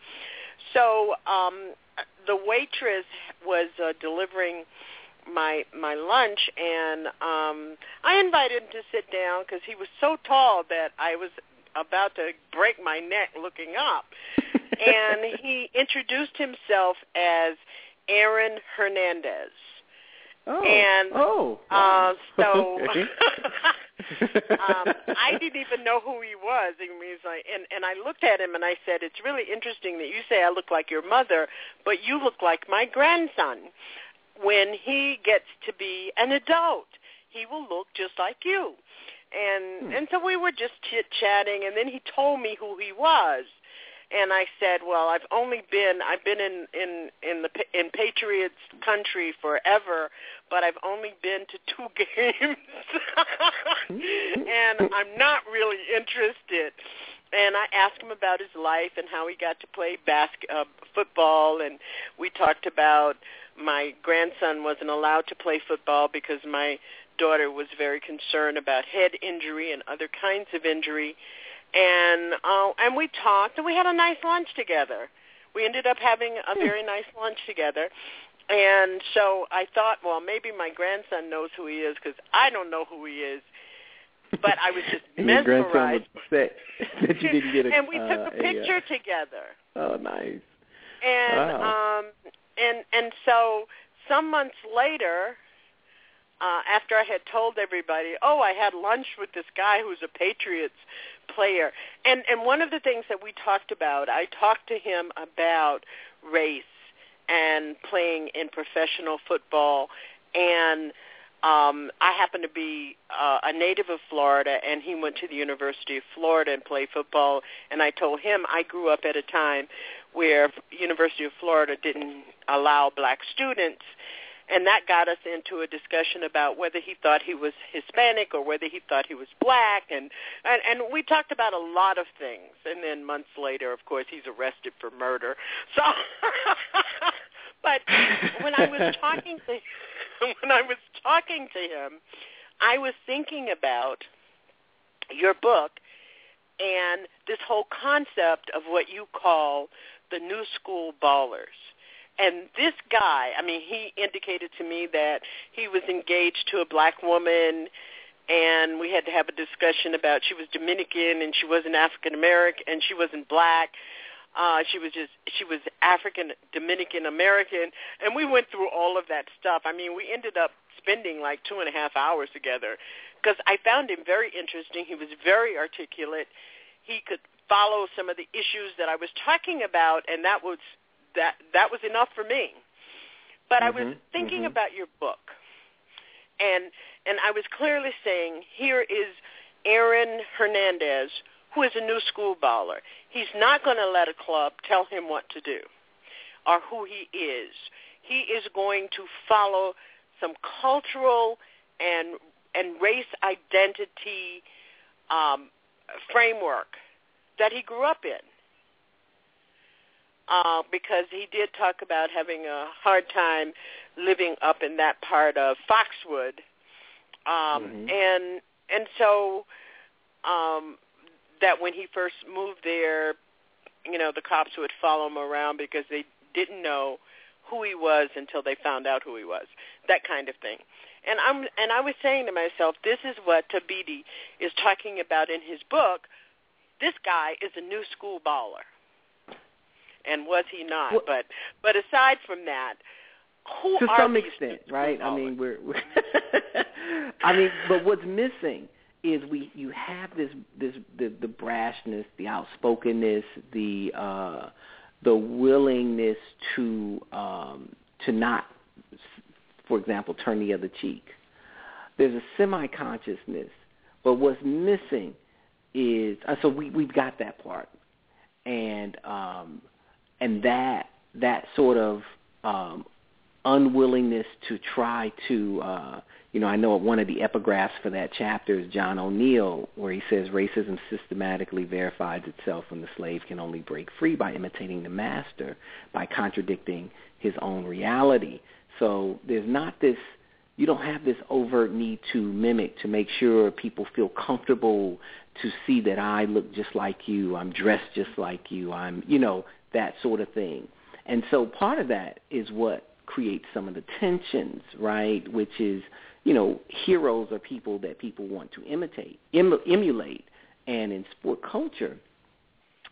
So um, the waitress was uh, delivering my my lunch, and um, I invited him to sit down because he was so tall that I was about to break my neck looking up. [laughs] and he introduced himself as Aaron Hernandez. Oh. And oh. uh, so [laughs] [laughs] um, I [laughs] didn't even know who he was. And he's like, and and I looked at him and I said, "It's really interesting that you say I look like your mother, but you look like my grandson. When he gets to be an adult, he will look just like you." And and so we were just chit chatting, and then he told me who he was. And I said, "Well, I've only been I've been in in in the in Patriots country forever, but I've only been to two [laughs] games, [laughs] and I'm not really interested." And I asked him about his life and how he got to play basket uh, football, and we talked about my grandson wasn't allowed to play football because my daughter was very concerned about head injury and other kinds of injury and uh, and we talked and we had a nice lunch together. We ended up having a very nice lunch together. And so I thought, well, maybe my grandson knows who he is because I don't know who he is. But I was just [laughs] and your grandson was mesmerized. upset [laughs] that you didn't get a and we took uh, a picture uh, together. oh, nice. And Wow. um and and so some months later, uh after I had told everybody, "Oh, I had lunch with this guy who's a Patriots player." And and one of the things that we talked about, I talked to him about race and playing in professional football. And um I happen to be uh, a native of Florida and he went to the University of Florida and played football. And I told him I grew up at a time where University of Florida didn't allow black students and that got us into a discussion about whether he thought he was Hispanic or whether he thought he was black. And and, and we talked about a lot of things. And then months later of course he's arrested for murder. So [laughs] but when I was [laughs] talking to [laughs] when I was talking to him I was thinking about your book and this whole concept of what you call the new school ballers and this guy, I mean, he indicated to me that he was engaged to a black woman and we had to have a discussion about she was Dominican and she wasn't African American and she wasn't black. Uh she was just she was African Dominican American and we went through all of that stuff. I mean, we ended up spending like two and a half hours together because I found him very interesting. He was very articulate. He could follow some of the issues that I was talking about and that was that that was enough for me. But I was Mhm, thinking mhm. about your book, and and I was clearly saying here is Aaron Hernandez, who is a new school baller. He's not going to let a club tell him what to do or who he is. He is going to follow some cultural and and race identity um, framework that he grew up in uh, because he did talk about having a hard time living up in that part of Foxwood, um, Mhm. and and so um, that when he first moved there, you know, the cops would follow him around because they didn't know who he was until they found out who he was. That kind of thing. And I'm and I was saying to myself, this is what Thabiti is talking about in his book. This guy is a new school baller and was he not? Well- but but aside from that, who to are some extent, right? I mean, we're, we're [laughs] I mean, but what's missing is we you have this this the, the brashness, the outspokenness, the uh the willingness to um to not for example turn the other cheek. There's a semi-consciousness, but what's missing is uh, so we we've got that part. And um and that that sort of um unwillingness to try to uh you know, I know one of the epigraphs for that chapter is John O'Neill, where he says racism systematically verifies itself when the slave can only break free by imitating the master, by contradicting his own reality. So there's not this, you don't have this overt need to mimic to make sure people feel comfortable to see that I look just like you, I'm dressed just like you, I'm, you know, that sort of thing. And so part of that is what creates some of the tensions, right? Which is, you know, heroes are people that people want to imitate, em- emulate. And in sport culture,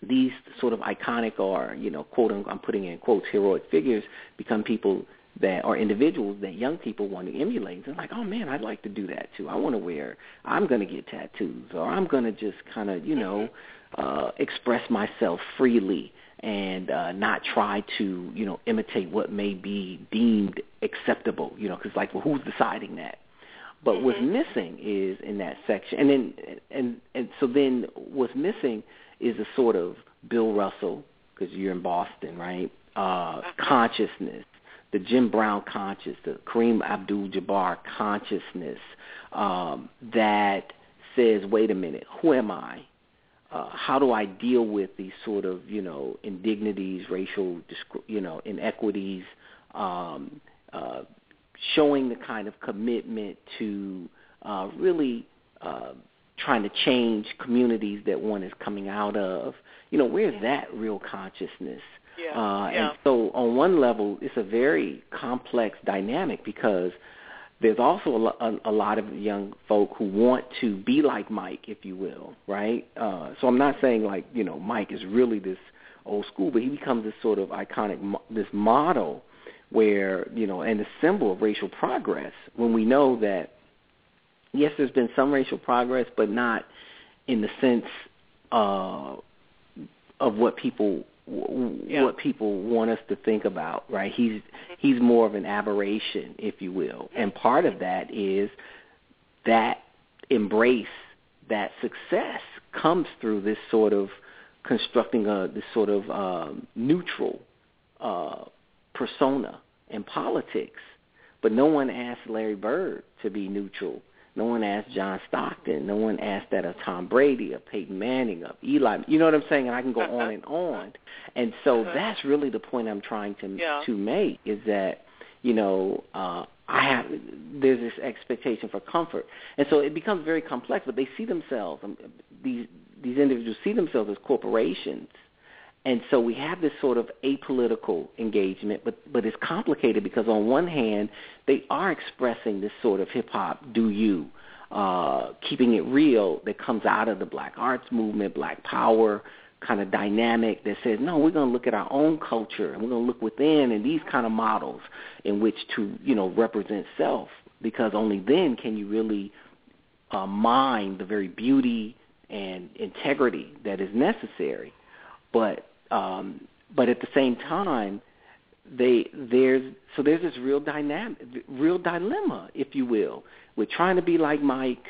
these sort of iconic or, you know, quote, I'm putting in quotes, heroic figures become people that or individuals that young people want to emulate. They're like, oh man, I'd like to do that too. I want to wear. I'm going to get tattoos, or I'm going to just kind of you know uh, express myself freely and uh, not try to you know imitate what may be deemed acceptable. You know, because like, well, who's deciding that? But Mm-hmm. what's missing is in that section, and then and and so then what's missing is a sort of Bill Russell, because you're in Boston, right? Uh, consciousness, the Jim Brown consciousness, the Kareem Abdul-Jabbar consciousness um, that says, wait a minute, who am I? Uh, how do I deal with these sort of, you know, indignities, racial, you know, inequities, um, uh, showing the kind of commitment to uh, really uh, trying to change communities that one is coming out of. You know, where's that real consciousness? Yeah. Uh, yeah. And so, on one level, it's a very complex dynamic because there's also a, a, a lot of young folk who want to be like Mike, if you will, right? Uh, so I'm not saying like you know Mike is really this old school, but he becomes this sort of iconic, this model where you know, and the symbol of racial progress. When we know that yes, there's been some racial progress, but not in the sense uh, of what people w- what people want us to think about, right? He's he's more of an aberration, if you will, and part of that is that embrace that success comes through this sort of constructing a this sort of um, neutral uh, persona in politics. But no one asked Larry Bird to be neutral. No one asked John Stockton. No one asked that of Tom Brady, of Peyton Manning, of Eli. You know what I'm saying? And I can go on and on. And so that's really the point I'm trying to Yeah. to make is that you know uh, I have there's this expectation for comfort, and so it becomes very complex. But they see themselves um, these these individuals see themselves as corporations, and so we have this sort of apolitical engagement, but but it's complicated because on one hand they are expressing this sort of hip hop do you, uh, keeping it real that comes out of the black arts movement, black power kind of dynamic that says no, we're going to look at our own culture and we're going to look within and these kind of models in which to you know represent self because only then can you really uh, mine the very beauty and integrity that is necessary. But um, but at the same time, they there's so there's this real dynamic, real dilemma, if you will. We're trying to be like Mike,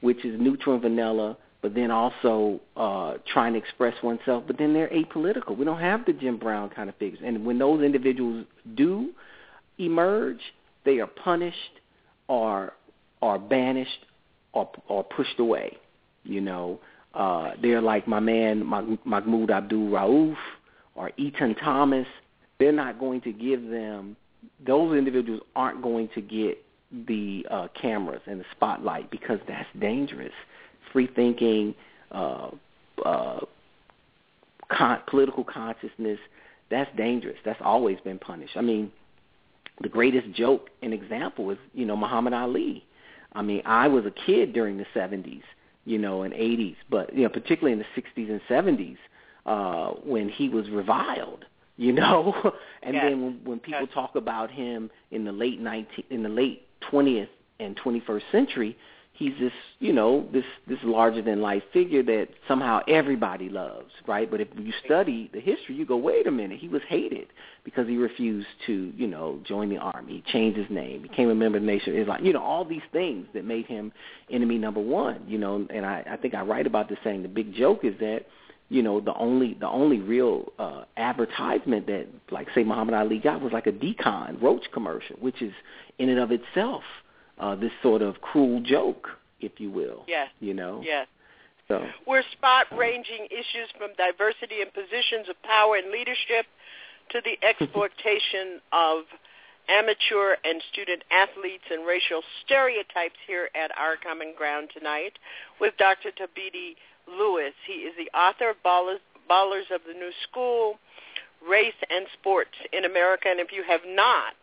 which is neutral and vanilla, but then also uh, trying to express oneself. But then they're apolitical. We don't have the Jim Brown kind of figures, and when those individuals do emerge, they are punished or or banished or or pushed away. You know, uh, they're like my man Mahmoud Abdul Rauf or Etan Thomas. They're not going to give them; those individuals aren't going to get the uh, cameras and the spotlight because that's dangerous. Free thinking, uh, uh, con- political consciousness, that's dangerous. That's always been punished. I mean, the greatest joke and example is you know Muhammad Ali. I mean, I was a kid during the 70s, you know, and 80s, but you know, particularly in the 60s and 70s, uh, when he was reviled, you know, [laughs] and Yes. then when, when people talk about him in the late 19, in the late 20th and 21st century, he's this, you know, this this larger than life figure that somehow everybody loves, right? But if you study the history, you go, wait a minute, he was hated because he refused to, you know, join the army, he changed his name, became a member of the Nation of Islam, you know, all these things that made him enemy number one, you know, and I, I think I write about this saying the big joke is that you know the only the only real uh advertisement that like say Muhammad Ali got was like a d-Con roach commercial which is in and of itself uh this sort of cruel joke if you will Yes. you know Yes. so We're spot ranging issues from diversity in positions of power and leadership to the [laughs] exploitation of amateur and student athletes and racial stereotypes here at Our Common Ground tonight with Dr. Thabiti Lewis. He is the author of Ballers, Ballers of the New School, Race and Sports in America. And if you have not,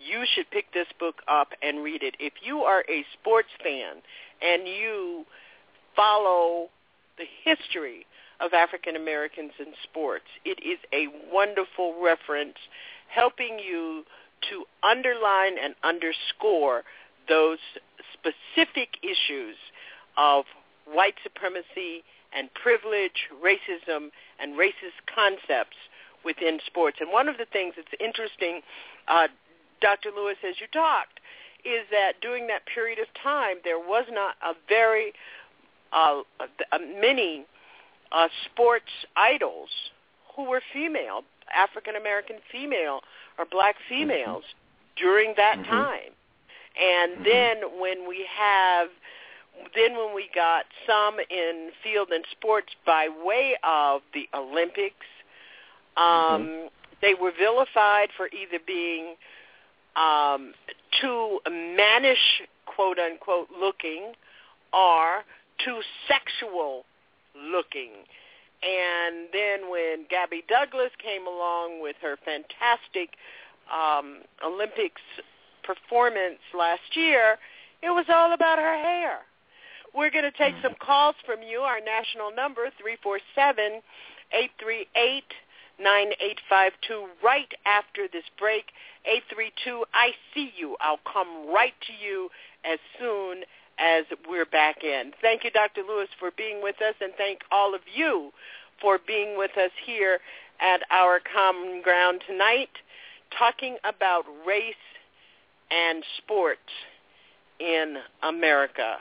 you should pick this book up and read it. If you are a sports fan and you follow the history of African Americans in sports, it is a wonderful reference helping you to underline and underscore those specific issues of white supremacy and privilege, racism, and racist concepts within sports. And one of the things that's interesting, uh, Dr. Lewis, as you talked, is that during that period of time, there was not a very uh, a, many uh, sports idols who were female, African American female or black females mm-hmm. during that mm-hmm. time. And mm-hmm. then when we have then when we got some in field and sports by way of the Olympics, um, mm-hmm. they were vilified for either being um, too mannish, quote unquote, looking, or too sexual looking. And then when Gabby Douglas came along with her fantastic um, Olympics performance last year, it was all about her hair. We're going to take some calls from you. Our national number, 347 838 9852 right after this break. 832, I see you. I'll come right to you as soon as we're back in. Thank you, Dr. Lewis, for being with us, and thank all of you for being with us here at our common ground tonight, talking about race and sports in America.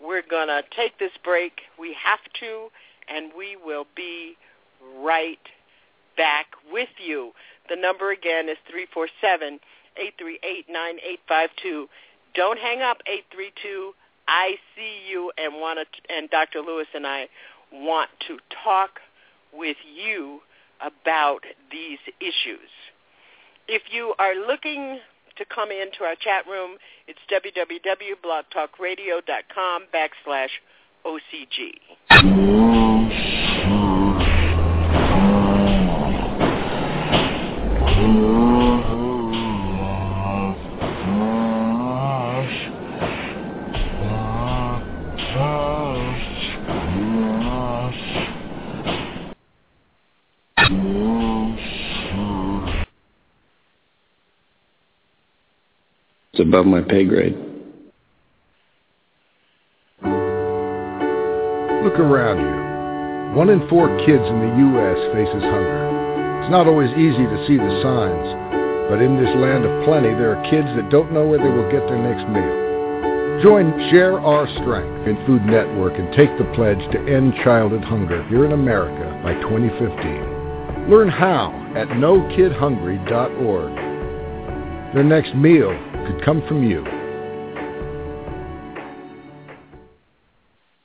We're going to take this break. We have to, and we will be right back with you. The number again is 347 838 9852. Don't hang up 832 I see you and want to, and Dr. Lewis and I want to talk with you about these issues. If you are looking to come into our chat room, it's www.blogtalkradio.com backslash OCG. Above my pay grade. Look around you. One in four kids in the U.S. faces hunger. It's not always easy to see the signs, but in this land of plenty, there are kids that don't know where they will get their next meal. Join Share Our Strength in Food Network and take the pledge to end childhood hunger here in America by 2015. Learn how at NoKidHungry.org. Their next meal could come from you.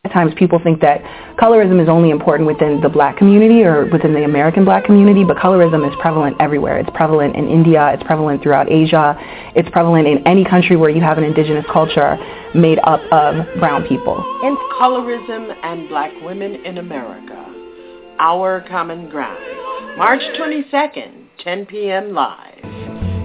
At times people think that colorism is only important within the black community or within the American black community, but colorism is prevalent everywhere. It's prevalent in India, it's prevalent throughout Asia, it's prevalent in any country where you have an indigenous culture made up of brown people. In colorism and black women in America, our common ground. March 22nd, 10 p.m. live.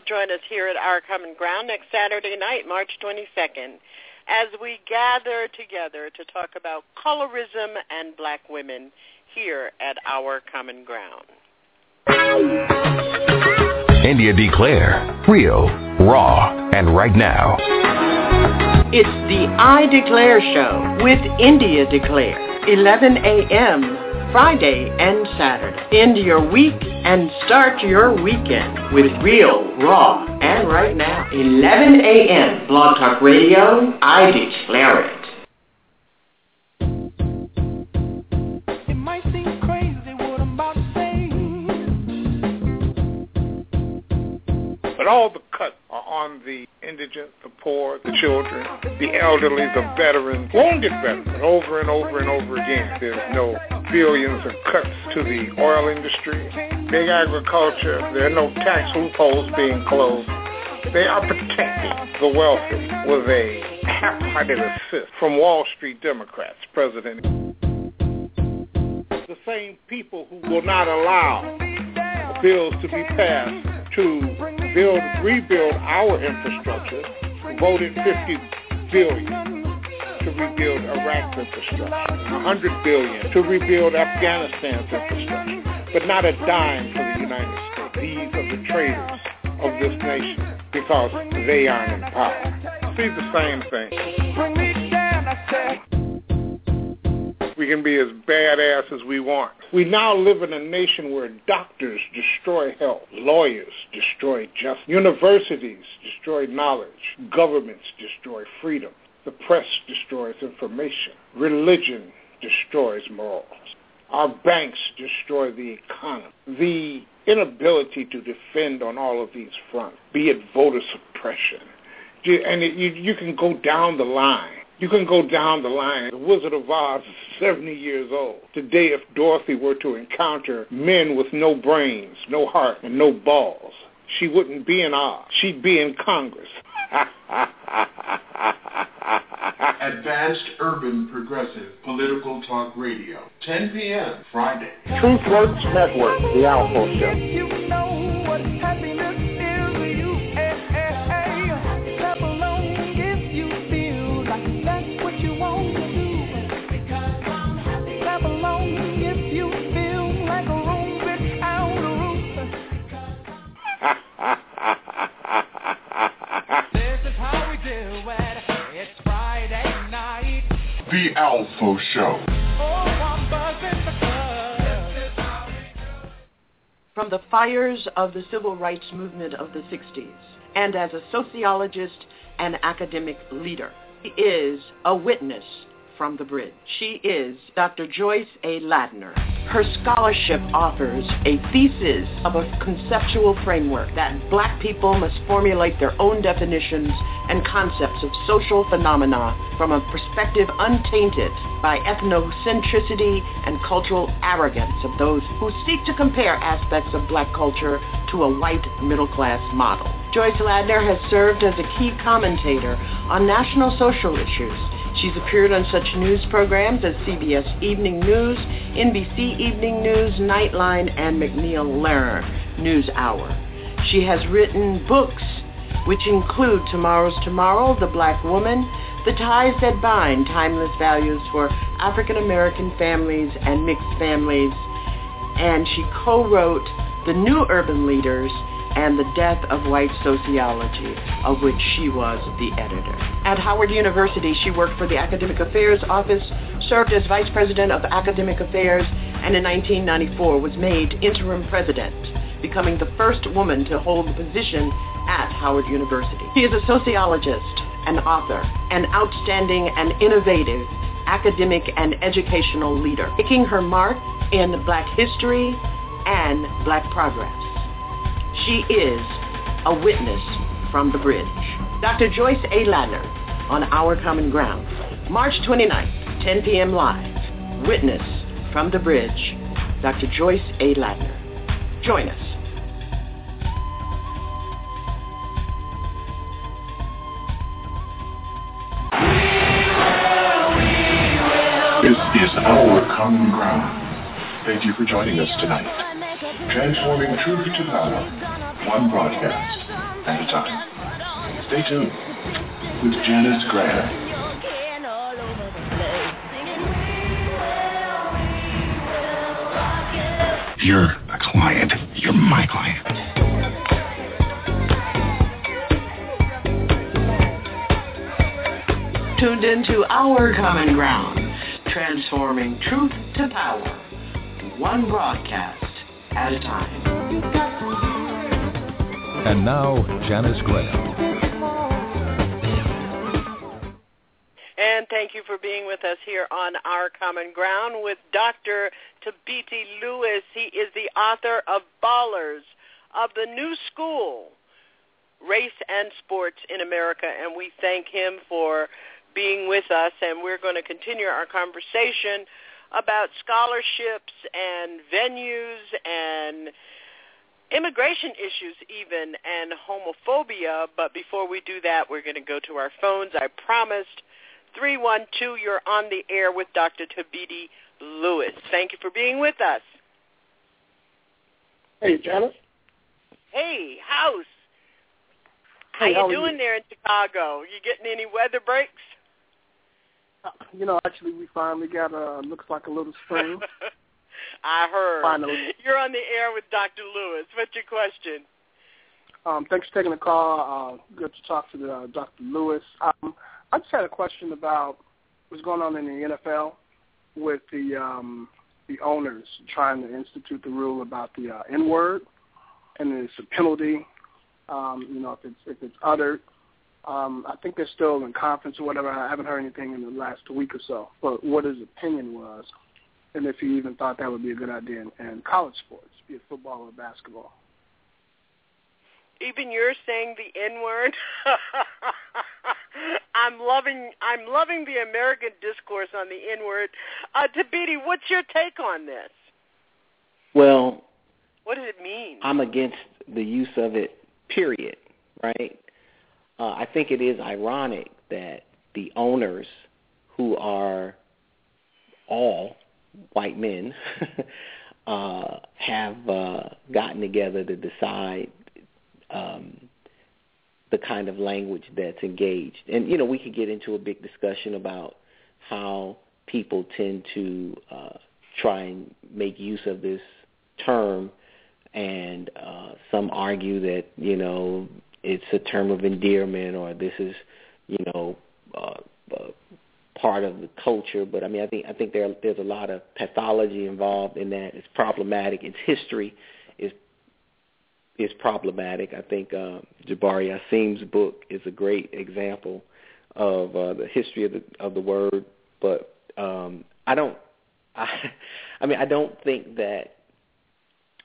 join us here at Our Common Ground next Saturday night, March 22nd, as we gather together to talk about colorism and black women here at Our Common Ground. India Declare. Real, raw, and right now. It's the I Declare Show with India Declare, 11 a.m. Friday and Saturday. End your week and start your weekend with real, raw, and right now. 11 a.m. Blog Talk Radio, I Declare it. But all the cuts are on the indigent, the poor, the children, the elderly, the veterans. Better. But over and over and over again, there's no billions of cuts to the oil industry, big agriculture. There are no tax loopholes being closed. They are protecting the wealthy with a half-hearted assist from Wall Street Democrats, President. The same people who will not allow bills to be passed to build, rebuild our infrastructure, voted 50 billion to rebuild Iraq's infrastructure, 100 billion to rebuild Afghanistan's infrastructure, but not a dime for the United States. These are the traitors of this nation because they aren't in power. See the same thing we can be as badass as we want. We now live in a nation where doctors destroy health, lawyers destroy justice, universities destroy knowledge, governments destroy freedom, the press destroys information, religion destroys morals, our banks destroy the economy. The inability to defend on all of these fronts, be it voter suppression, and you, you can go down the line you can go down the line. The Wizard of Oz is 70 years old. Today, if Dorothy were to encounter men with no brains, no heart, and no balls, she wouldn't be in Oz. She'd be in Congress. [laughs] Advanced Urban Progressive Political Talk Radio, 10 p.m. Friday. Truth Works Network, The Alpha Show. The Alpha Show. From the fires of the civil rights movement of the 60s, and as a sociologist and academic leader, he is a witness from the bridge. She is Dr. Joyce A. Ladner. Her scholarship offers a thesis of a conceptual framework that black people must formulate their own definitions and concepts of social phenomena from a perspective untainted by ethnocentricity and cultural arrogance of those who seek to compare aspects of black culture to a white middle-class model. Joyce Ladner has served as a key commentator on national social issues She's appeared on such news programs as CBS Evening News, NBC Evening News, Nightline, and MacNeil-Lehrer News Hour. She has written books which include Tomorrow's Tomorrow, The Black Woman, The Ties That Bind, Timeless Values for African American Families and Mixed Families, and she co-wrote The New Urban Leaders and the Death of White Sociology, of which she was the editor. At Howard University, she worked for the Academic Affairs Office, served as Vice President of Academic Affairs, and in 1994 was made interim president, becoming the first woman to hold the position at Howard University. She is a sociologist, an author, an outstanding and innovative academic and educational leader, making her mark in black history and black progress. She is a witness from the bridge. Dr. Joyce A. Ladner on Our Common Ground. March 29th, 10 p.m. live. Witness from the bridge. Dr. Joyce A. Ladner. Join us. This is Our Common Ground. Thank you for joining us tonight. Transforming truth to power, one broadcast at a time. Stay tuned with Janice Graham. You're a client. You're my client. Tuned into our common ground, transforming truth to power, one broadcast at a time. And now, Janice Graham. And thank you for being with us here on Our Common Ground with Dr. Thabiti Lewis. He is the author of Ballers of the New School, Race and Sports in America, and we thank him for being with us. And we're going to continue our conversation about scholarships and venues and immigration issues even and homophobia. But before we do that, we're going to go to our phones. I promised 312, you're on the air with Dr. Thabiti Lewis. Thank you for being with us. Hey, Janice. Hey, House. How Hey, you how are doing you? there in Chicago? You getting any weather breaks? [laughs] You know, actually, we finally got a looks like a little spring. [laughs] I heard. Finally. You're on the air with Dr. Lewis. What's your question? Um, thanks for taking the call. Uh, good to talk to the, uh, Dr. Lewis. Um, I just had a question about what's going on in the NFL with the um, the owners trying to institute the rule about the uh, N word, and it's a penalty. Um, you know, if it's if it's uttered. Um, I think they're still in conference or whatever. I haven't heard anything in the last week or so. But what his opinion was, and if he even thought that would be a good idea in, in college sports, be it football or basketball. Even you're saying the N word. [laughs] I'm loving I'm loving the American discourse on the N word. Uh, Thabiti, what's your take on this? Well, What does it mean? I'm against the use of it, period, right? Uh, I think it is ironic that the owners, who are all white men, [laughs] uh, have uh, gotten together to decide um, the kind of language that's engaged. And, you know, we could get into a big discussion about how people tend to uh, try and make use of this term and uh, some argue that you know it's a term of endearment or this is you know uh, uh, part of the culture. But I mean, I think I think there there's a lot of pathology involved in that. It's problematic. Its history is is problematic. I think uh, Jabari Asim's book is a great example of uh, the history of the of the word. But um, I don't. [laughs] I, I mean, I don't think that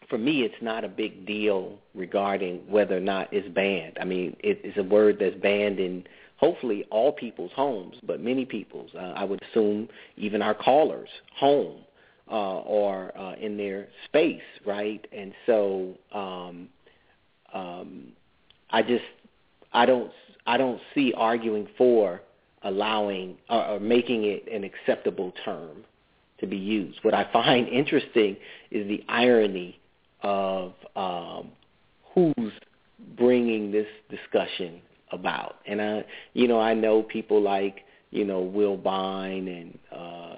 for me, it's not a big deal regarding whether or not it's banned. I mean, it is a word that's banned in hopefully all people's homes, but many people's. Uh, I would assume even our callers' home uh, or uh, in their space, right? And so, um, um, I just I don't I don't see arguing for allowing or, or making it an acceptable term to be used. What I find [laughs] interesting is the irony of um, who's bringing this discussion about. And I, you know, I know people like you know Wilbon and uh,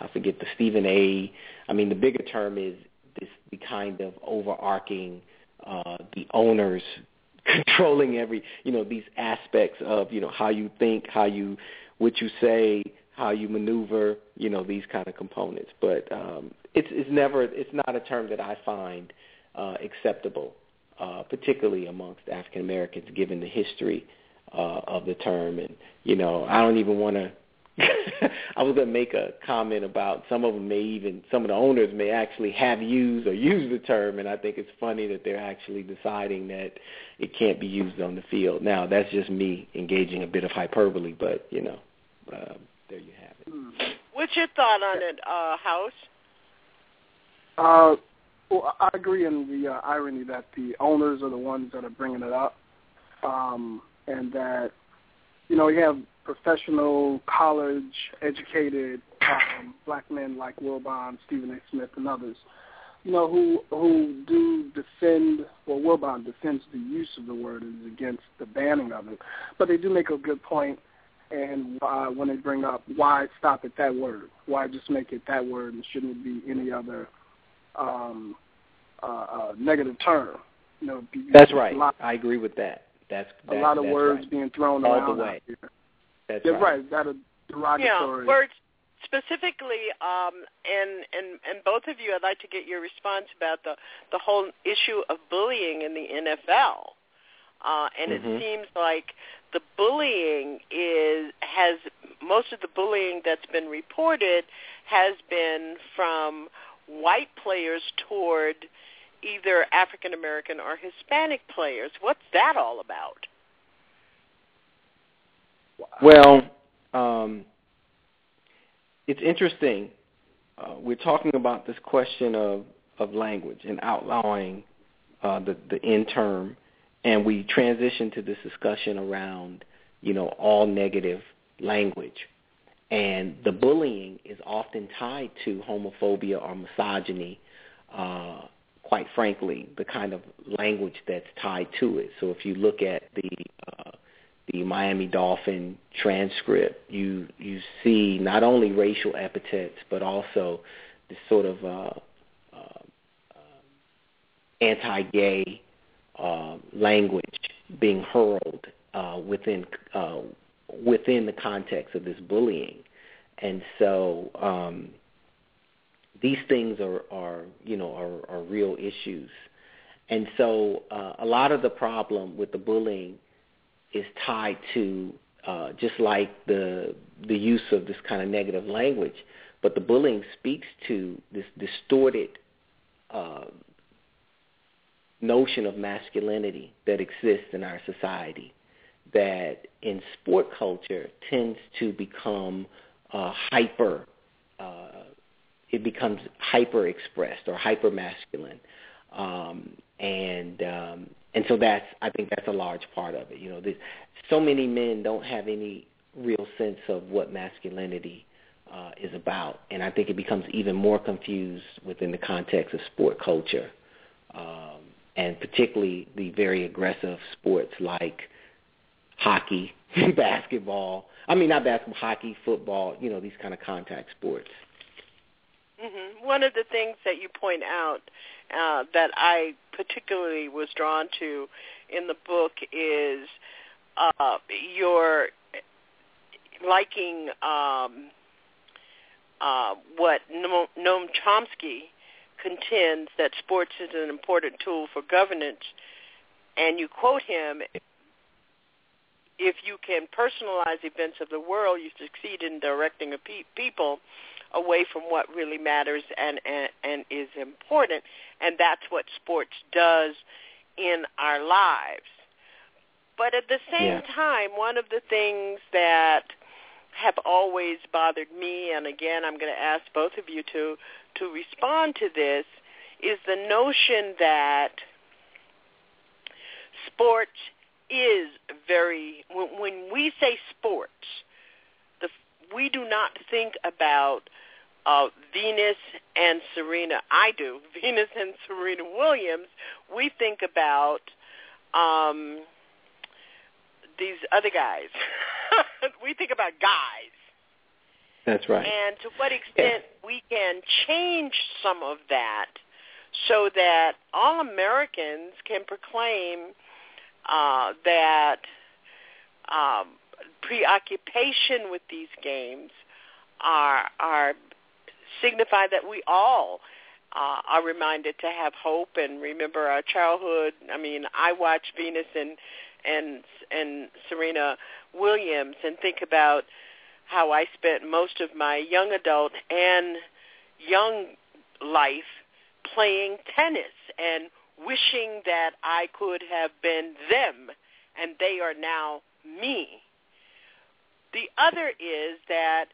I forget the Stephen A. I mean, the bigger term is this the kind of overarching uh, the owners [laughs] controlling every you know these aspects of you know how you think, how you what you say, how you maneuver, you know these kind of components. But um, it's it's never it's not a term that I find uh, acceptable, uh, particularly amongst African Americans, given the history uh, of the term. And you know, I don't even want to. [laughs] I was to make a comment about some of them may even some of the owners may actually have used or used the term, and I think it's funny that they're actually deciding that it can't be used on the field. Now that's just me engaging a bit of hyperbole, but you know, uh, there you have it. What's your thought on it, uh, House? Uh, well, I agree in the uh, irony that the owners are the ones that are bringing it up, um, and that you know you have professional, college-educated um, black men like Wilbon, Stephen A. Smith, and others, you know, who who do defend. Well, Wilbon defends the use of the word and is against the banning of it, but they do make a good point and uh, when they bring up why stop at that word, why just make it that word, and shouldn't it be any other um, uh, uh, negative term. You know, that's right. Lot, I agree with that. That's, that's a lot of words right. being thrown all around the way. That's yeah, right. right. That a derogatory. Yeah, words specifically, um, and and and both of you, I'd like to get your response about the the whole issue of bullying in the NFL. Uh, and mm-hmm. it seems like the bullying is has most of the bullying that's been reported has been from white players toward either African American or Hispanic players. What's that all about? Well, um, it's interesting. Uh, we're talking about this question of, of language and outlawing uh, the, the in term, and we transition to this discussion around, you know, all negative language. And the bullying is often tied to homophobia or misogyny, uh, quite frankly, the kind of language that's tied to it. So if you look at the uh, the Miami Dolphin transcript, you you see not only racial epithets but also this sort of uh, uh, uh, anti-gay uh, language being hurled uh, within uh, within the context of this bullying, and so um, these things are are you know are, are real issues, and so uh, a lot of the problem with the bullying is tied to uh, just like the the use of this kind of negative language, but the bullying speaks to this distorted uh, notion of masculinity that exists in our society that in sport culture tends to become uh, hyper uh, it becomes hyper expressed or hyper masculine um, and um, and so that's I think that's a large part of it. You know, so many men don't have any real sense of what masculinity uh, is about, and I think it becomes even more confused within the context of sport culture, um, and particularly the very aggressive sports like hockey, [laughs] basketball. I mean, not basketball, hockey, football. You know, these kind of contact sports. Mm-hmm. One of the things that you point out uh, that I particularly was drawn to in the book is uh, your liking um, uh, what Noam Chomsky contends that sports is an important tool for governance, and you quote him, if you can personalize events of the world, you succeed in directing a pe- people away from what really matters and, and, and is important. And that's what sports does in our lives. But at the same yeah. time, one of the things that have always bothered me, and again, I'm going to ask both of you to to respond to this, is the notion that sports is very. When, when we say sports, the we do not think about uh, Venus and Serena. I do. [laughs] Venus and Serena Williams. We think about um, these other guys. [laughs] we think about guys. That's right. And to what extent yeah. we can change some of that so that all Americans can proclaim uh, that um, preoccupation with these games are are signify that we all uh, are reminded to have hope and remember our childhood. I mean, I watch Venus and and and Serena Williams and think about how I spent most of my young adult and young life playing tennis and wishing that I could have been them and they are now me. The other is that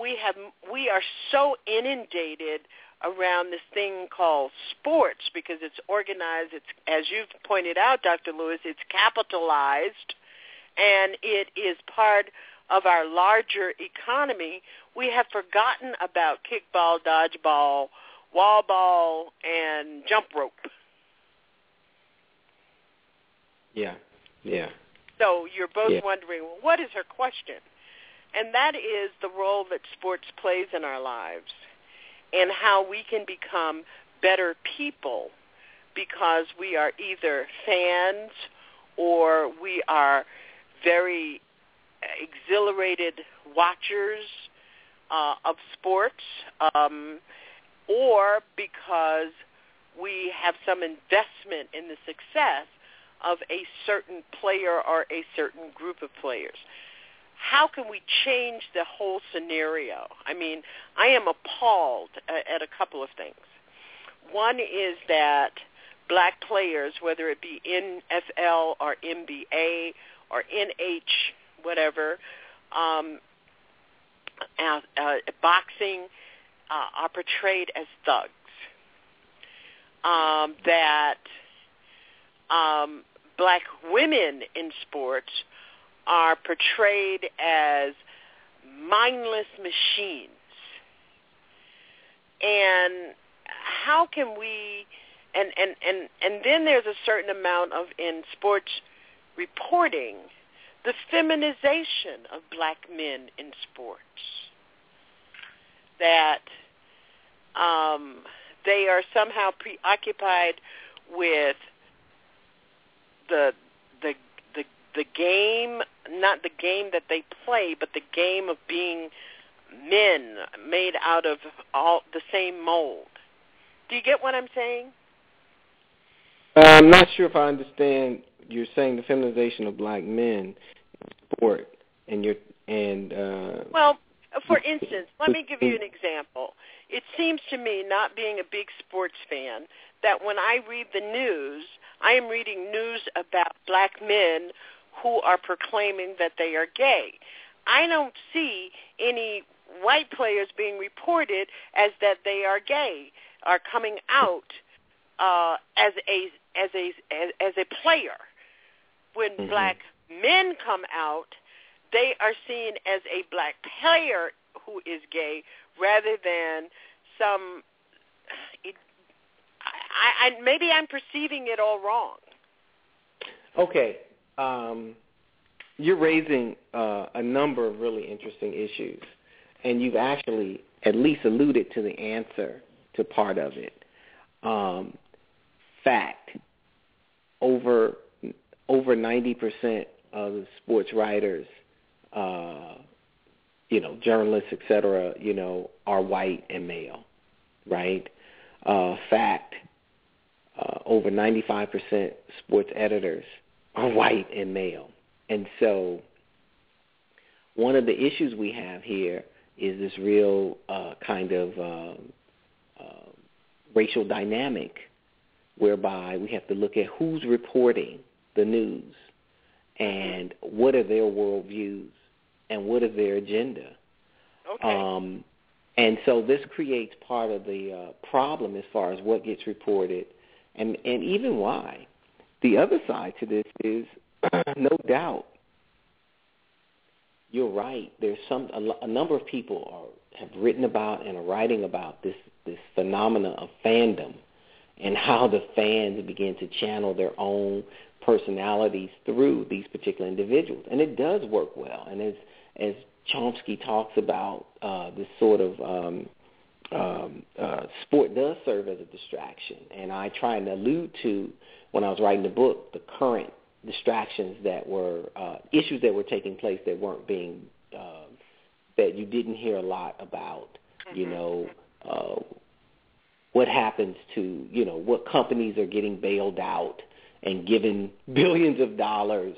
we have we are so inundated around this thing called sports because it's organized it's as you've pointed out Dr. Lewis it's capitalized and it is part of our larger economy we have forgotten about kickball dodgeball wall ball and jump rope yeah. Yeah. So you're both yeah. wondering well, what is her question? And that is the role that sports plays in our lives and how we can become better people because we are either fans or we are very exhilarated watchers uh, of sports, um, or because we have some investment in the success of a certain player or a certain group of players. How can we change the whole scenario? I mean, I am appalled at a couple of things. One is that black players, whether it be NFL or NBA or NH, whatever, um, uh, uh, boxing, uh, are portrayed as thugs. Um, that um, black women in sports are portrayed as mindless machines. And how can we and and and and then there's a certain amount of in sports reporting the feminization of black men in sports that um, they are somehow preoccupied with the the the the game not the game that they play but the game of being men made out of all the same mold. Do you get what i'm saying? Uh, i'm not sure if i understand. You're saying the feminization of black men sport and you're and uh well for [laughs] instance let me give you an example. It seems to me not being a big sports fan that when i read the news I am reading news about black men who are proclaiming that they are gay. I don't see any white players being reported as that they are gay, are coming out uh, as a as a as, as a player. When mm-hmm. black men come out, they are seen as a black player who is gay rather than some I, I maybe I'm perceiving it all wrong. Okay, um, you're raising uh, a number of really interesting issues, and you've actually at least alluded to the answer to part of it. Um, fact: over over ninety percent of the sports writers, uh, you know, journalists, et cetera, you know, are white and male, right? Uh, fact: uh, over 95% sports editors are [laughs] white and male. And so one of the issues we have here is this real uh, kind of uh, uh, racial dynamic whereby we have to look at who's reporting the news and what are their worldviews and what is their agenda. Okay. Um, and so this creates part of the uh, problem as far as what gets reported and and even why. The other side to this is [clears throat] no doubt. You're right. There's some a, a number of people are have written about and are writing about this this phenomena of fandom and how the fans begin to channel their own personalities through these particular individuals, and it does work well. And as as Chomsky talks about uh, this sort of um, um, uh, sport does serve as a distraction, and I try and allude to when I was writing the book the current distractions that were uh, issues that were taking place that weren't being uh, that you didn't hear a lot about. Mm-hmm. You know, uh, what happens to you know what companies are getting bailed out and given [laughs] billions of dollars,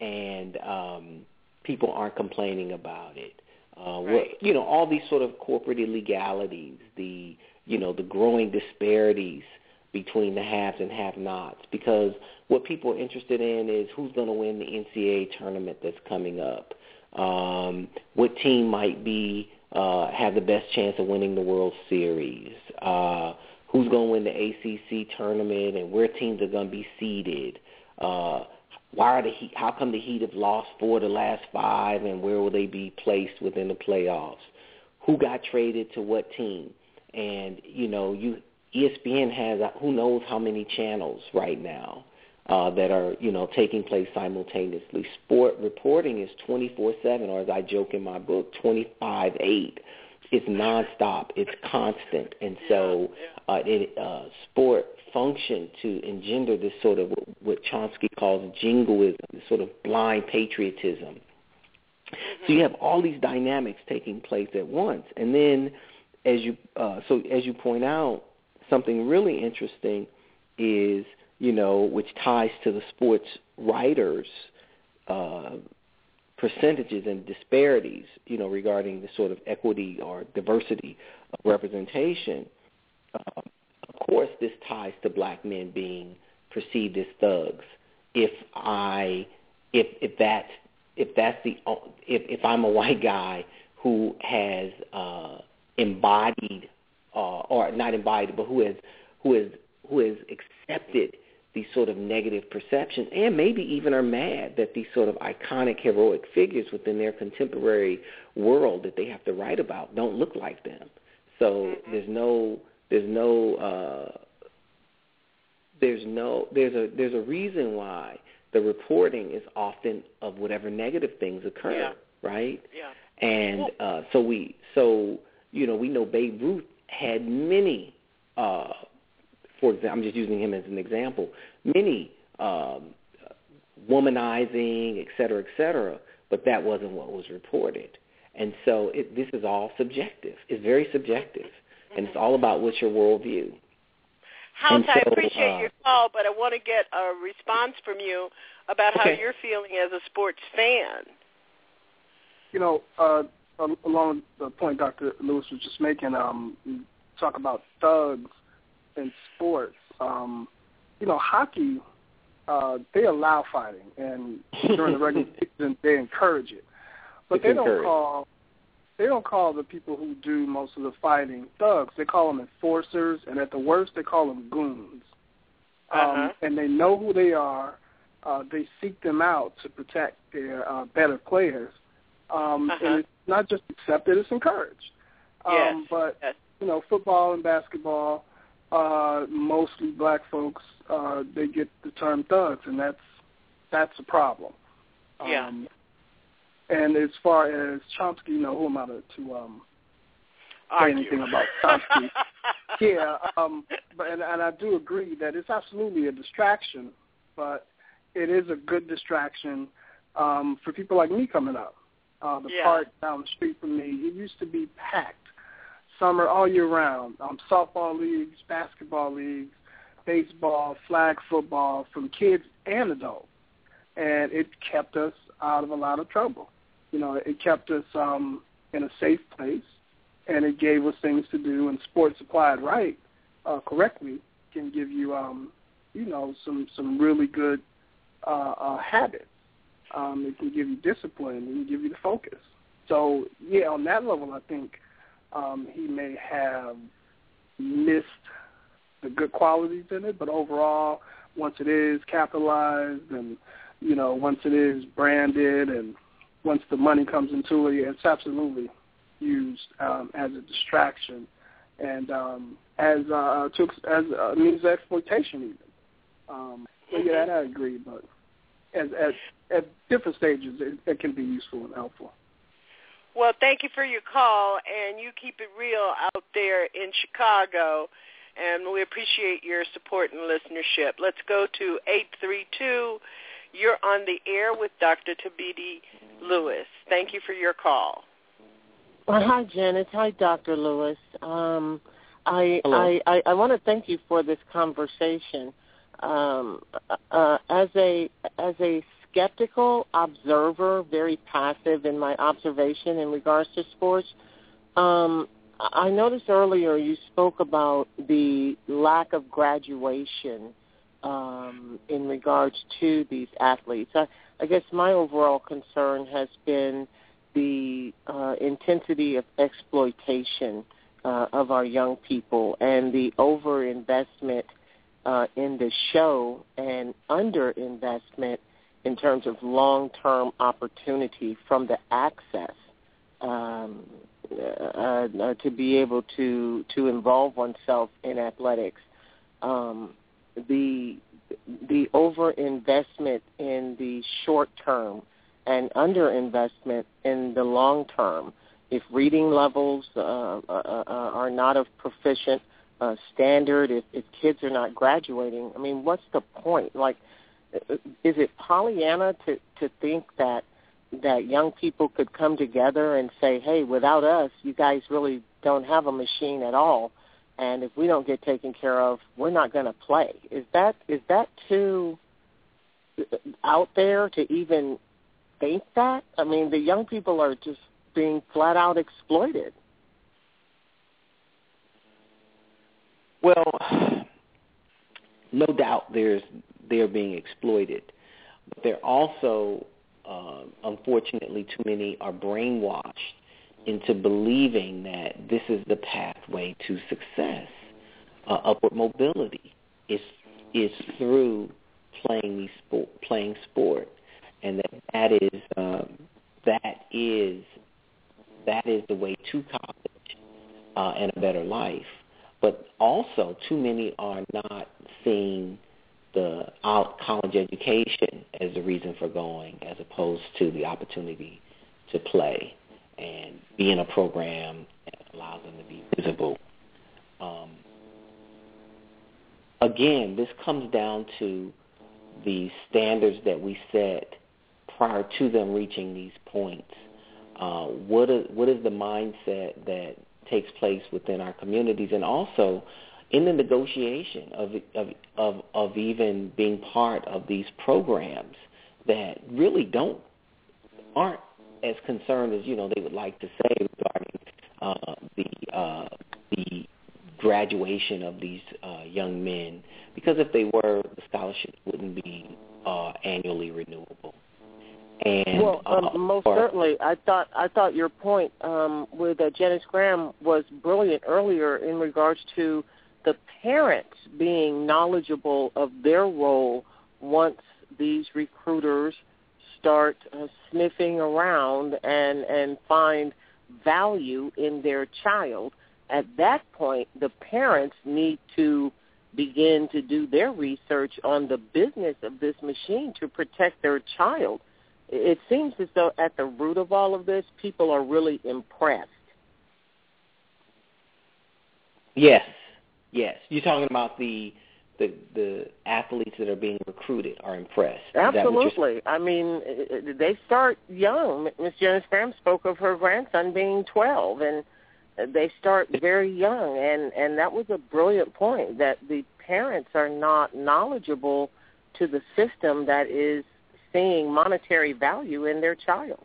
and um, people aren't complaining about it uh, right. what, you know, all these sort of corporate illegalities, the you know the growing disparities between the haves and have-nots. Because what people are interested in is who's going to win the NCAA tournament that's coming up. Um, what team might be uh, have the best chance of winning the World Series? Uh, who's going to win the ACC tournament and where teams are going to be seeded? Uh, why are the Heat, how come the Heat have lost four of the last five, and where will they be placed within the playoffs? Who got traded to what team? And you know, you ESPN has uh, who knows how many channels right now uh, that are you know taking place simultaneously. Sport reporting is 24/7, or as I joke in my book, 25/8. it's nonstop, it's constant, and so uh, it, uh, sport function to engender this sort of what Chomsky calls jingoism, this sort of blind patriotism. So you have all these dynamics taking place at once, and then as you uh, so as you point out, something really interesting is you know which ties to the sports writers. Uh, percentages and disparities, you know, regarding the sort of equity or diversity of representation. Of course, this ties to black men being perceived as thugs. If I, if if that's if that's the if if I'm a white guy who has uh, embodied uh, or not embodied, but who has who has who has accepted these sort of negative perceptions and maybe even are mad that these sort of iconic heroic figures within their contemporary world that they have to write about don't look like them. So there's no there's no uh there's no there's a there's a reason why the reporting is often of whatever negative things occur, Yeah. right? Yeah. And uh so we so you know we know Babe Ruth had many uh for example, I'm just using him as an example, many um, womanizing, et cetera, et cetera, but that wasn't what was reported. And so it, this is all subjective. It's very subjective, and it's all about what's your worldview. House, And I appreciate uh, your call, but I want to get a response from you about how Okay. you're feeling as a sports fan. You know, uh, al- along the point Dr. Lewis was just making, um, talk about thugs in sports. Um, you know, hockey, uh, they allow fighting, and during the regular [laughs] season, they encourage it. But It's they don't encouraged. call they don't call the people who do most of the fighting thugs. They call them enforcers, and at the worst, they call them goons. Um, Uh-huh. and they know who they are. Uh, they seek them out to protect their uh, better players. Um, Uh-huh. And it's not just accepted; it's encouraged. Um, Yes, But yes. you know, football and basketball, uh, mostly black folks, uh, they get the term thugs, and that's that's a problem. Yeah. And as far as Chomsky, you know, who am I to, to um, say Argue. anything about [laughs] Chomsky? yeah, um, but and, and I do agree that it's absolutely a distraction, but it is a good distraction um, for people like me coming up. Uh, the Yeah. park down the street from me, it used to be packed summer all year round. Um, softball leagues, basketball leagues, baseball, flag football, from kids and adults, and it kept us out of a lot of trouble. You know, it kept us um, in a safe place, and it gave us things to do. And sports applied right, uh, correctly, can give you, um, you know, some some really good uh, uh, habits. Um, it can give you discipline. It can give you the focus. So yeah, on that level, I think um, he may have missed the good qualities in it, but overall, once it is capitalized and you know once it is branded and once the money comes into it, it's absolutely used um, as a distraction and um, as uh, to, as a means of exploitation even. Um, so yeah, that I agree, but as at at different stages, it, it can be useful and helpful. Well, thank you for your call, and you keep it real out there in Chicago, and we appreciate your support and listenership. Let's go to 832. You're on the air with Dr. Thabiti Lewis. Thank you for your call. Well, hi, Janice. Hi, Dr. Lewis. Um, I, Hello. I, I, I want to thank you for this conversation. Um, uh, as a as a skeptical observer, very passive in my observation in regards to sports, um, I noticed earlier you spoke about the lack of graduation um, in regards to these athletes. I, I guess my overall concern has been the uh, intensity of exploitation uh, of our young people and the overinvestment uh, in the show and underinvestment in terms of long-term opportunity from the access um, uh, uh, to be able to to involve oneself in athletics. Um, the the overinvestment in the short term and underinvestment in the long term if reading levels uh, uh, uh, are not of proficient uh, standard, if, if kids are not graduating, I mean, what's the point? Like, uh, is it Pollyanna to to think that that young people could come together and say, "Hey, without us, you guys really don't have a machine at all." And if we don't get taken care of, we're not going to play. Is that is that too out there to even think that? I mean, the young people are just being flat out exploited. Well, no doubt there's they're being exploited, but they're also, uh, unfortunately, too many are brainwashed into believing that this is the pathway to success. Uh, upward mobility is is through playing these sport, playing sport, and that that is um, that is that is the way to college uh, and a better life. But also, too many are not seeing the college education as the reason for going, as opposed to the opportunity to play and be in a program that allows them to be visible. Um, again, this comes down to the standards that we set prior to them reaching these points. Uh, what is what is the mindset that takes place within our communities, and also in the negotiation of of of, of even being part of these programs that really don't aren't as concerned as you know they would like to say regarding uh, the uh, the graduation of these uh, young men, because if they were, the scholarships wouldn't be uh, annually renewable. And, well, um, uh, most or, certainly, I thought I thought your point um, with uh, Janice Graham was brilliant earlier in regards to the parents being knowledgeable of their role once these recruiters start uh, sniffing around and and find value in their child. At that point the parents need to begin to do their research on the business of this machine to protect their child. It seems as though at the root of all of this people are really impressed. Yes. Yes. You're talking about the the the athletes that are being recruited are impressed. Absolutely. I mean, they start young. Miss Jones Graham spoke of her grandson being 12, and they start very young. And and that was a brilliant point that the parents are not knowledgeable to the system that is seeing monetary value in their child.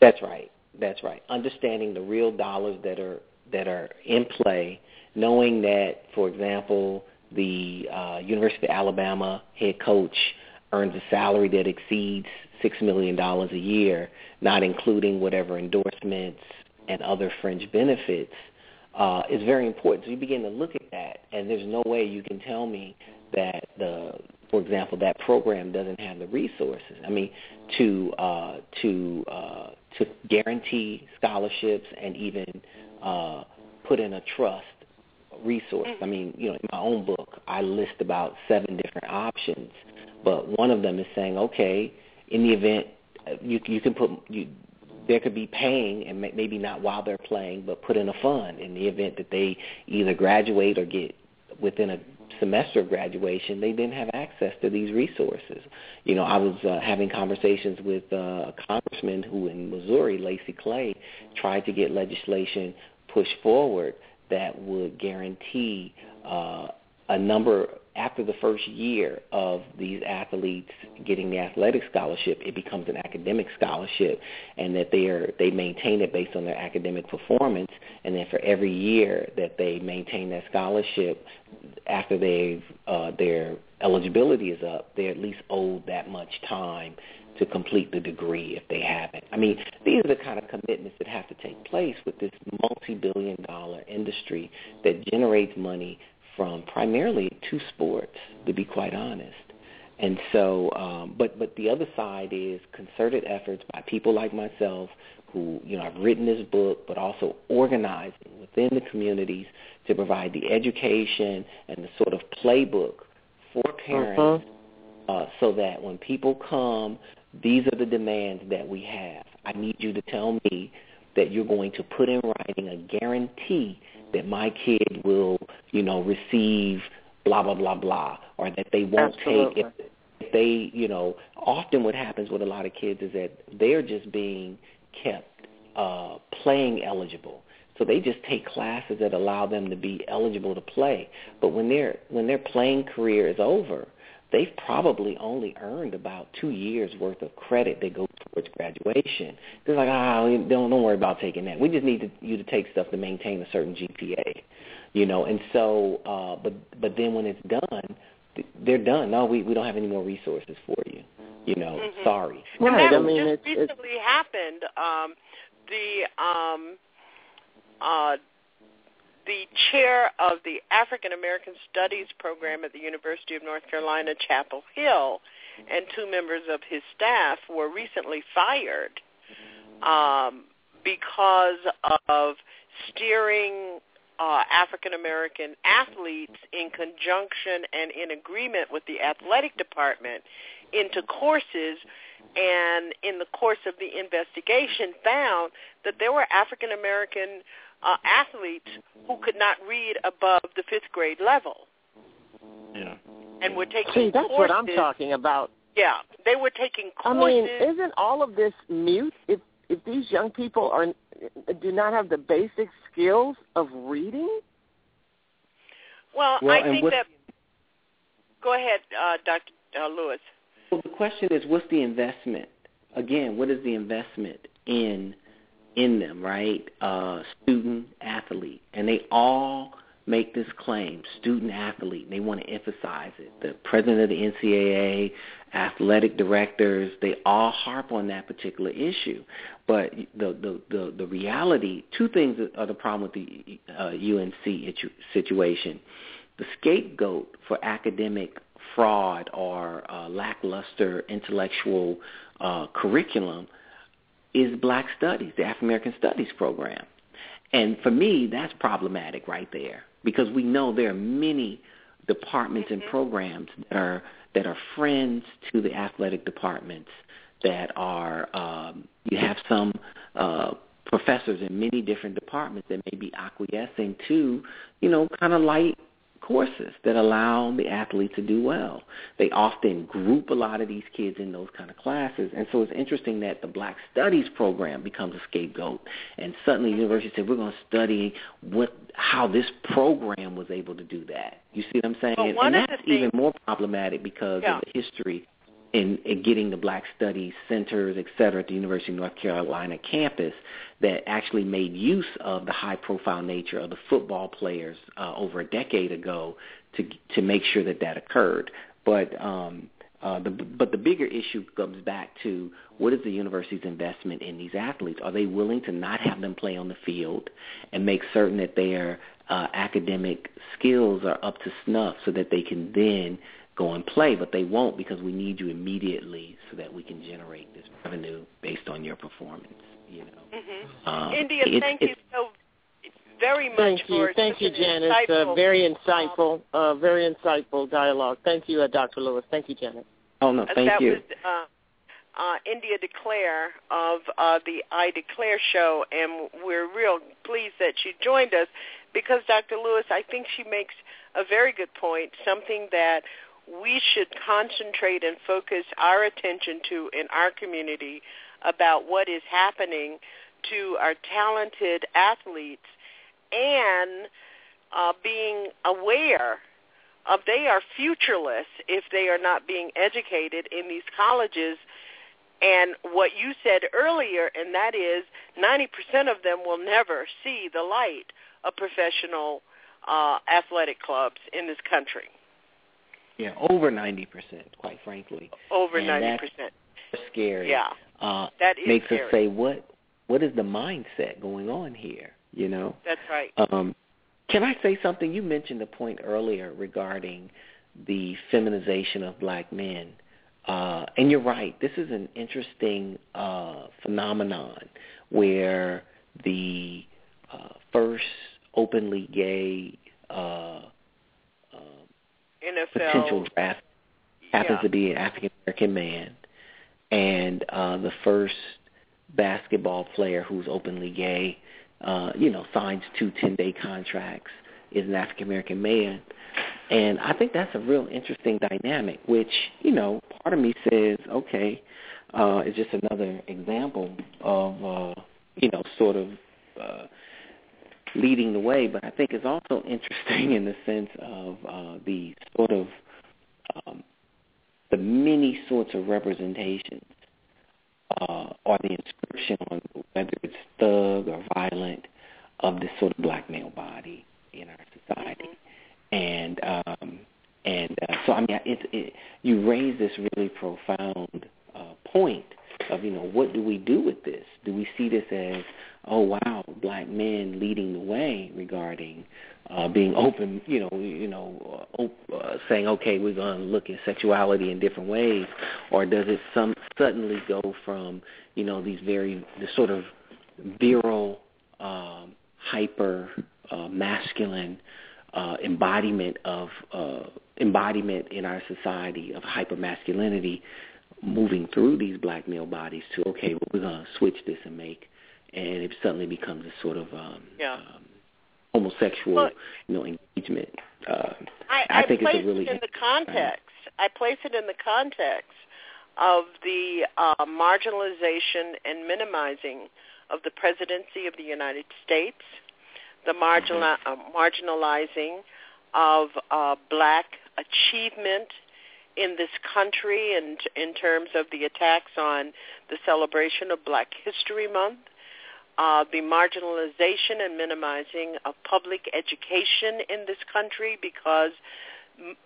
That's right. That's right. Understanding the real dollars that are that are in play, knowing that, for example, the uh, University of Alabama head coach earns a salary that exceeds six million dollars a year, not including whatever endorsements and other fringe benefits, uh, is very important. So you begin to look at that, and there's no way you can tell me that the, for example, that program doesn't have the resources. I mean, to uh, to uh, to guarantee scholarships and even uh, put in a trust resource. I mean, you know, in my own book, I list about seven different options, but one of them is saying, okay, in the event uh, you you can put you there could be paying and maybe not while they're playing, but put in a fund in the event that they either graduate or get within a semester of graduation, they didn't have access to these resources. You know, I was uh, having conversations with uh, a congressman who in Missouri, Lacy Clay, tried to get legislation pushed forward that would guarantee uh, a number after the first year of these athletes getting the athletic scholarship, it becomes an academic scholarship, and that they are they maintain it based on their academic performance, and then for every year that they maintain that scholarship, after they've uh, their eligibility is up, they're at least owed that much time to complete the degree if they haven't. I mean, these are the kind of commitments that have to take place with this multi-billion dollar industry that generates money from primarily two sports, to be quite honest. And so, um, but but the other side is concerted efforts by people like myself, who you know I've written this book, but also organizing within the communities to provide the education and the sort of playbook for parents, uh-huh. uh, so that when people come these are the demands that we have. I need you to tell me that you're going to put in writing a guarantee that my kid will, you know, receive blah blah blah blah, or that they won't Absolutely. take if, if they, you know, often what happens with a lot of kids is that they're just being kept uh, playing eligible. So they just take classes that allow them to be eligible to play. But when their when their playing career is over, they've probably only earned about two years worth of credit that goes towards graduation. They're like, ah, oh, don't don't worry about taking that. We just need to, you to take stuff to maintain a certain GPA, you know. And so, uh, but but then when it's done, they're done. No, we we don't have any more resources for you. You know, Mhm. sorry. And Right. that I mean, just it's, it's recently happened. Um, the um, uh, the chair of the African American Studies program at the University of North Carolina, Chapel Hill, and two members of his staff were recently fired um, because of steering uh, African American athletes in conjunction and in agreement with the athletic department into courses and in the course of the investigation found that there were African American uh, athletes who could not read above the fifth grade level Yeah. and were taking see that's courses. what I'm talking about. Yeah, they were taking courses. I mean, isn't all of this mute if if these young people are do not have the basic skills of reading? well, Well, I think that. Go ahead, uh, Dr. Uh, Lewis. Well, the question is, what's the investment? Again, what is the investment in in them, right? Uh, student athlete, and they all make this claim, student athlete. And they want to emphasize it. The president of the NCAA, athletic directors, they all harp on that particular issue. But the the the, the reality, two things are the problem with the uh, UNC situation. The scapegoat for academic fraud or uh, lackluster intellectual uh, curriculum is Black Studies, the African American Studies program. And for me, that's problematic right there because we know there are many departments and programs that are that are friends to the athletic departments that are um, you have some uh, professors in many different departments that may be acquiescing to you know kind of light courses that allow the athlete to do well. They often group a lot of these kids in those kind of classes. And so it's interesting that the Black Studies program becomes a scapegoat. And suddenly the university said, we're going to study what how this program was able to do that. You see what I'm saying? Well, and one and of that's even more problematic because Yeah. of the history in, in getting the Black Studies centers, et cetera, at the University of North Carolina campus that actually made use of the high-profile nature of the football players uh, over a decade ago to to make sure that that occurred. But um, uh, the but the bigger issue comes back to what is the university's investment in these athletes? Are they willing to not have them play on the field and make certain that their uh, academic skills are up to snuff so that they can then go and play, but they won't because we need you immediately so that we can generate this revenue based on your performance. You know, hmm um, India, it's- thank you so very much Thank for you, thank you, Janice. insightful- Uh, very insightful, uh, very insightful dialogue. Thank you, uh, Dr. Lewis. Thank you, Janet. Oh no, thank that you. was uh, uh, India Declare of uh, the I Declare show, and we're real pleased that she joined us because Dr. Lewis, I think she makes a very good point, something that we should concentrate and focus our attention to in our community about what is happening to our talented athletes and uh, being aware of they are futureless if they are not being educated in these colleges. And what you said earlier, and that is 90% of them will never see the light of professional uh, athletic clubs in this country. Yeah, over ninety percent, quite frankly. Over 90%. scary. Yeah. Uh, That is makes scary. us say what what is the mindset going on here? You know. That's right. Um, can I say something? You mentioned a point earlier regarding the feminization of black men. Uh, and you're right. This is an interesting uh, phenomenon where the uh, first openly gay uh, NFL. potential draft happens Yeah. to be an African American man, and uh, the first basketball player who's openly gay, uh, you know, signs two 10-day contracts, is an African American man. And I think that's a real interesting dynamic, which, you know, part of me says, okay, uh, is just another example of, uh, you know, sort of uh, leading the way. But I think it's also [laughs] interesting in the sense of uh, the sort of um, the many sorts of representations uh, or the inscription on whether it's thug or violent of this sort of black male body in our society. And um, and uh, so I mean, it, it, you raise this really profound uh, point of you know what do we do with this? Do we see this as oh wow, black men leading the way regarding uh, being open, you know, you know, uh, op- uh, saying okay, we're going to look at sexuality in different ways, or does it some suddenly go from you know these very the sort of virile, um, hyper uh, masculine uh, embodiment of uh, embodiment in our society of hypermasculinity moving through these black male bodies to okay, well, we're going to switch this and make, and it suddenly becomes a sort of um, yeah. um, homosexual, well, you know, engagement. Uh, I, I, I think it's a really it in the context. I place it in the context of the uh, marginalization and minimizing of the presidency of the United States, the marginal, Mm-hmm. uh, marginalizing of uh, black achievement in this country and in terms of the attacks on the celebration of Black History Month, uh, the marginalization and minimizing of public education in this country because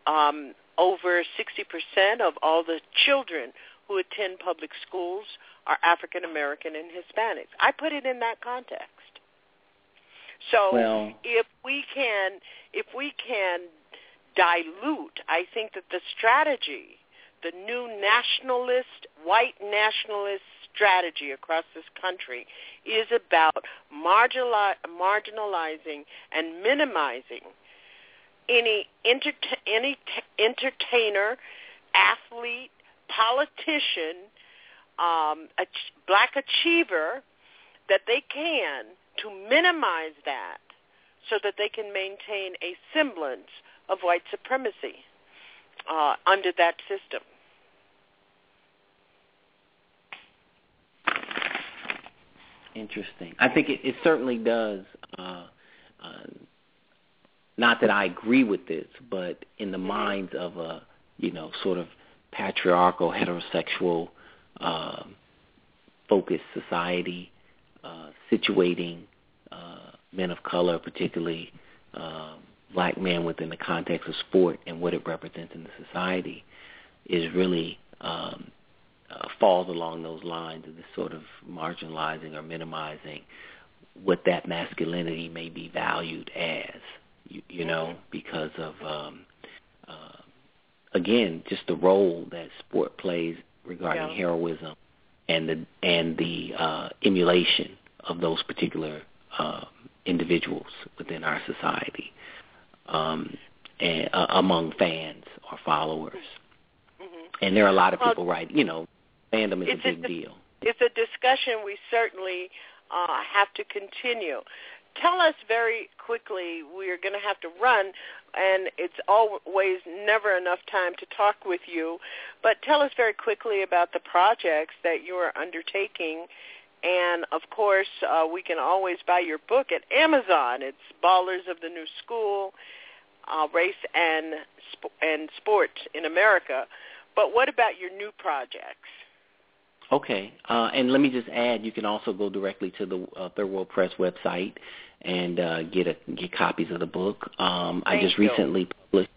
um, over 60% of all the children who attend public schools are African American and Hispanics. I put it in that context. So well, if we can if we can dilute, I think that the strategy, the new nationalist, white nationalist strategy across this country is about marginali- marginalizing and minimizing any any t- entertainer, athlete, politician, um, a ch- black achiever that they can to minimize that so that they can maintain a semblance of white supremacy uh, under that system. Interesting. I think it, it certainly does. Uh, uh, not that I agree with this, but in the minds of a you know sort of patriarchal heterosexual uh, focused society, uh, situating uh, men of color, particularly uh, black man within the context of sport and what it represents in the society, is really um, uh, falls along those lines of this sort of marginalizing or minimizing what that masculinity may be valued as, you, you know, because of um, uh, again just the role that sport plays regarding Yeah. heroism and the and the uh, emulation of those particular uh, individuals within our society um, and uh, among fans or followers. And there are a lot of Well, people, right? You know, fandom is a a big dis- deal. It's a discussion we certainly uh, have to continue. Tell us very quickly, we're going to have to run, and it's always never enough time to talk with you, but tell us very quickly about the projects that you are undertaking. And of course, uh, we can always buy your book at Amazon. It's Ballers of the New School, uh, Race and Sp- and Sports in America. But what about your new projects? Okay, uh, and let me just add, you can also go directly to the uh, Third World Press website and uh, get a, get copies of the book. Um, I just you. recently published.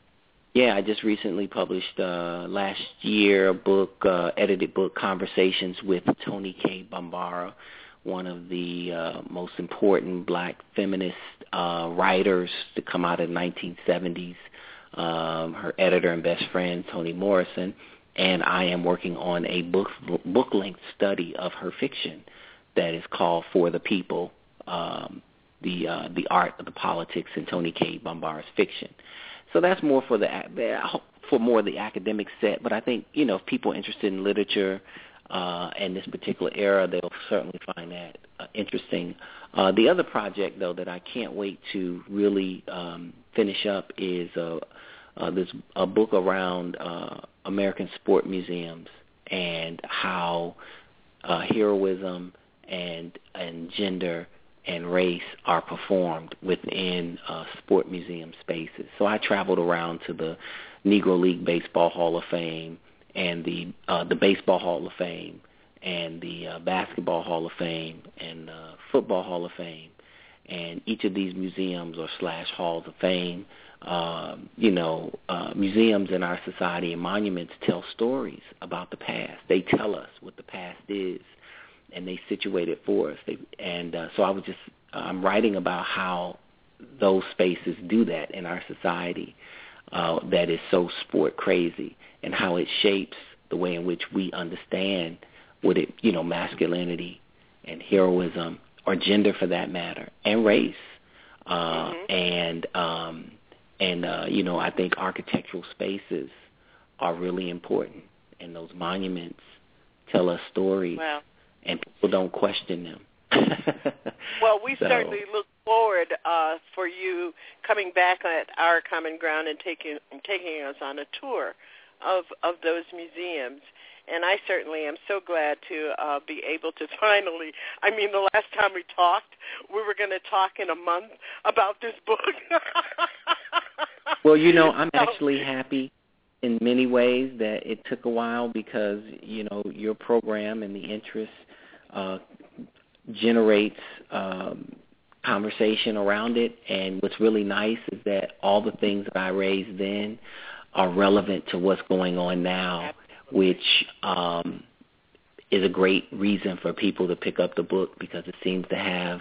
Yeah, I just recently published uh, last year a book, uh, edited book, Conversations with Toni Cade Bambara, one of the uh, most important black feminist uh, writers to come out of the 1970s. Um, her editor and best friend, Toni Morrison, and I am working on a book book length study of her fiction that is called For the People, um, the uh, the art of the politics in Toni Cade Bambara's fiction. So that's more for the for more the academic set. But I think you know if people are interested in literature, uh, and this particular era, they'll certainly find that uh, interesting. Uh, the other project, though, that I can't wait to really um, finish up is uh, uh, this a book around uh, American sport museums and how uh, heroism and and gender and race are performed within uh, sport museum spaces. So I traveled around to the Negro League Baseball Hall of Fame and the uh, the Baseball Hall of Fame and the uh, Basketball Hall of Fame and uh, Football Hall of Fame. And each of these museums or slash halls of fame, um, you know, uh, museums in our society and monuments tell stories about the past. They tell us what the past is and they situate it for us. They, and uh, so I was just I'm writing about how those spaces do that in our society uh, that is so sport crazy, and how it shapes the way in which we understand what it you know masculinity and heroism or gender for that matter and race uh, mm-hmm. and um, and uh, you know I think architectural spaces are really important, and those monuments tell us stories and people don't question them. [laughs] well, we so. certainly look forward uh, for you coming back at our common ground and taking taking us on a tour of of those museums. And I certainly am so glad to uh, be able to [laughs] finally. I mean, the last time we talked, we were going to talk in a month about this book. [laughs] well, you know, I'm actually happy in many ways that it took a while because you know your program and the interest uh, generates um, conversation around it. And what's really nice is that all the things that I raised then are relevant to what's going on now, which um, is a great reason for people to pick up the book because it seems to have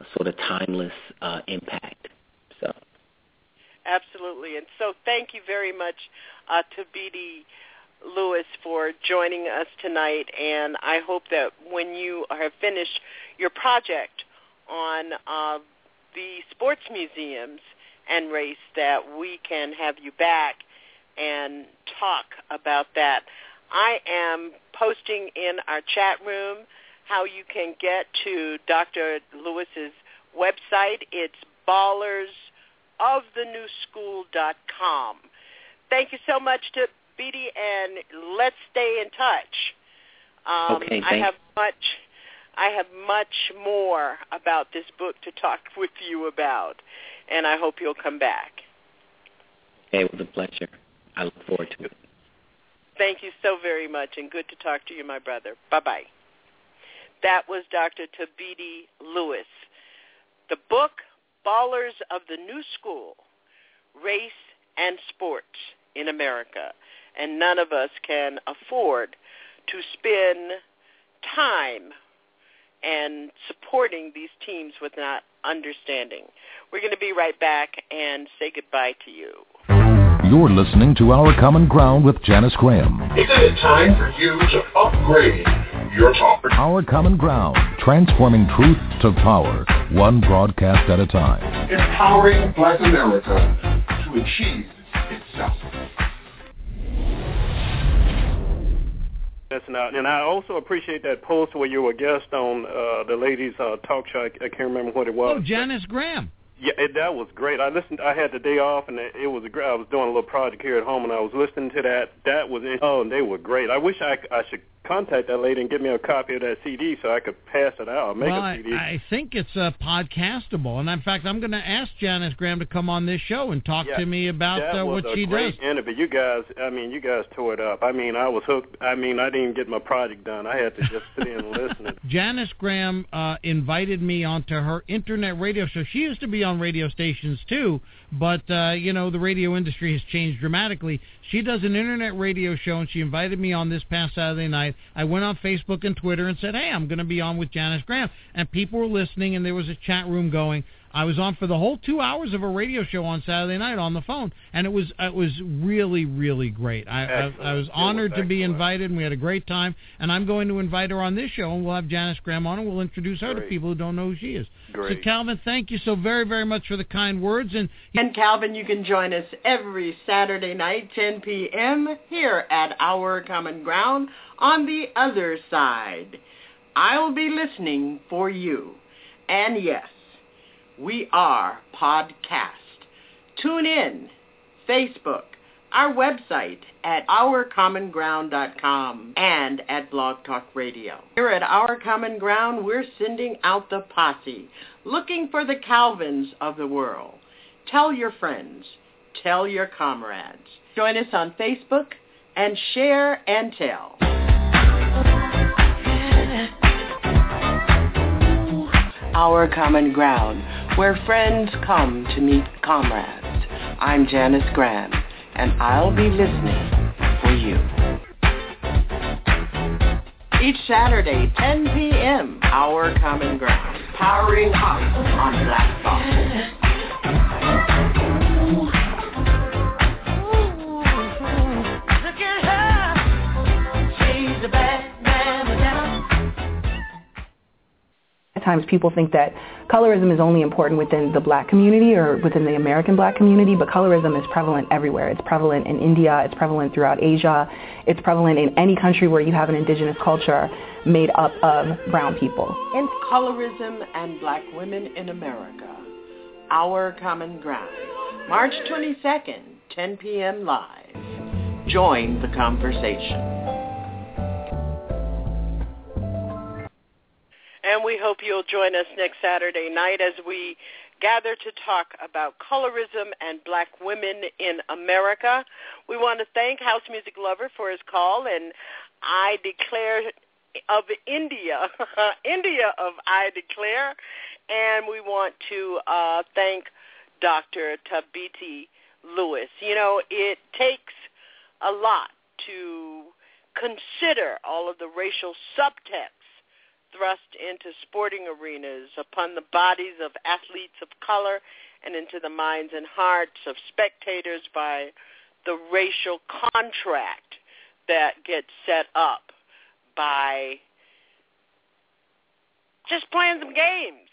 a sort of timeless uh, impact. So. Absolutely. And so thank you very much uh, to BD Lewis for joining us tonight, and I hope that when you have finished your project on uh, the sports museums and race, that we can have you back and talk about that. I am posting in our chat room how you can get to Dr. Lewis's website. It's ballersofthenewschool.com. Thank you so much to Speedy, and let's stay in touch. Um, okay, I have much. I have much more about this book to talk [laughs] with you about, and I hope you'll come back. Okay, it was a pleasure. I look forward to it. Thank you so very much, and good to talk to you, my brother. Bye-bye. That was Dr. Thabiti Lewis. The book, Ballers of the New School, Race and Sports in America and none of us can afford to spend time and supporting these teams with not understanding. We're going to be right back and say goodbye to you. You're listening to Our Common Ground with Janice Graham. Isn't it time for you to upgrade your talk? Our Common Ground, transforming truth to power, one broadcast at a time. Empowering Black America to achieve itself. Missing out. And I also appreciate that post where you were a guest on uh, the ladies' uh, talk show. I, I can't remember what it was. Oh, Janice Graham. Yeah, it, that was great. I listened. I had the day off, and it, it was a great. I was doing a little project here at home, and I was listening to that. That was oh, and they were great. I wish I I should contact that lady and get me a copy of that CD so I could pass it out. Make well, a CD. I, I think it's uh, podcastable, and in fact, I'm going to ask Janice Graham to come on this show and talk yeah, to me about uh, what she great does. Interview. You guys, I mean, you guys tore it up. I mean, I was hooked. I mean, I didn't get my project done. I had to just sit in and listen. [laughs] Janice Graham uh, invited me onto her internet radio show. She used to be on radio stations too, but uh, you know the radio industry has changed dramatically. She does an internet radio show, and she invited me on this past Saturday night. I went on Facebook and Twitter and said, "Hey, I'm going to be on with Janice Graham," and people were listening, and there was a chat room going. I was on for the whole two hours of a radio show on Saturday night on the phone, and it was it was really really great. I I, I was honored was to be invited, and we had a great time. And I'm going to invite her on this show, and we'll have Janice Graham on, and we'll introduce her to people who don't know who she is. Great. So Calvin, thank you so very very much for the kind words, and And Calvin, you can join us every Saturday night, 10 p.m. here at Our Common Ground on the other side. I'll be listening for you. And yes, we are podcast. Tune in, Facebook, our website at ourcommonground.com and at Blog Talk Radio. Here at Our Common Ground, we're sending out the posse, looking for the Calvins of the world. Tell your friends. Tell your comrades. Join us on Facebook and share and tell. Our Common Ground, where friends come to meet comrades. I'm Janice Graham, and I'll be listening for you. Each Saturday, 10 p.m., Our Common Ground, powering up on Black Thought. Times people think that colorism is only important within the black community or within the American black community, but colorism is prevalent everywhere. It's prevalent in India, it's prevalent throughout Asia, it's prevalent in any country where you have an indigenous culture made up of brown people. In Colorism and Black Women in America, Our Common Ground, March 22nd, 10 p.m. live. Join the conversation. And we hope you'll join us next Saturday night as we gather to talk about colorism and black women in America. We want to thank House Music Lover for his call, and I declare of India, [laughs] India of I declare, and we want to uh, thank Dr. Thabiti Lewis. You know, it takes a lot to consider all of the racial subtext thrust into sporting arenas upon the bodies of athletes of color and into the minds and hearts of spectators by the racial contract that gets set up by just playing some games.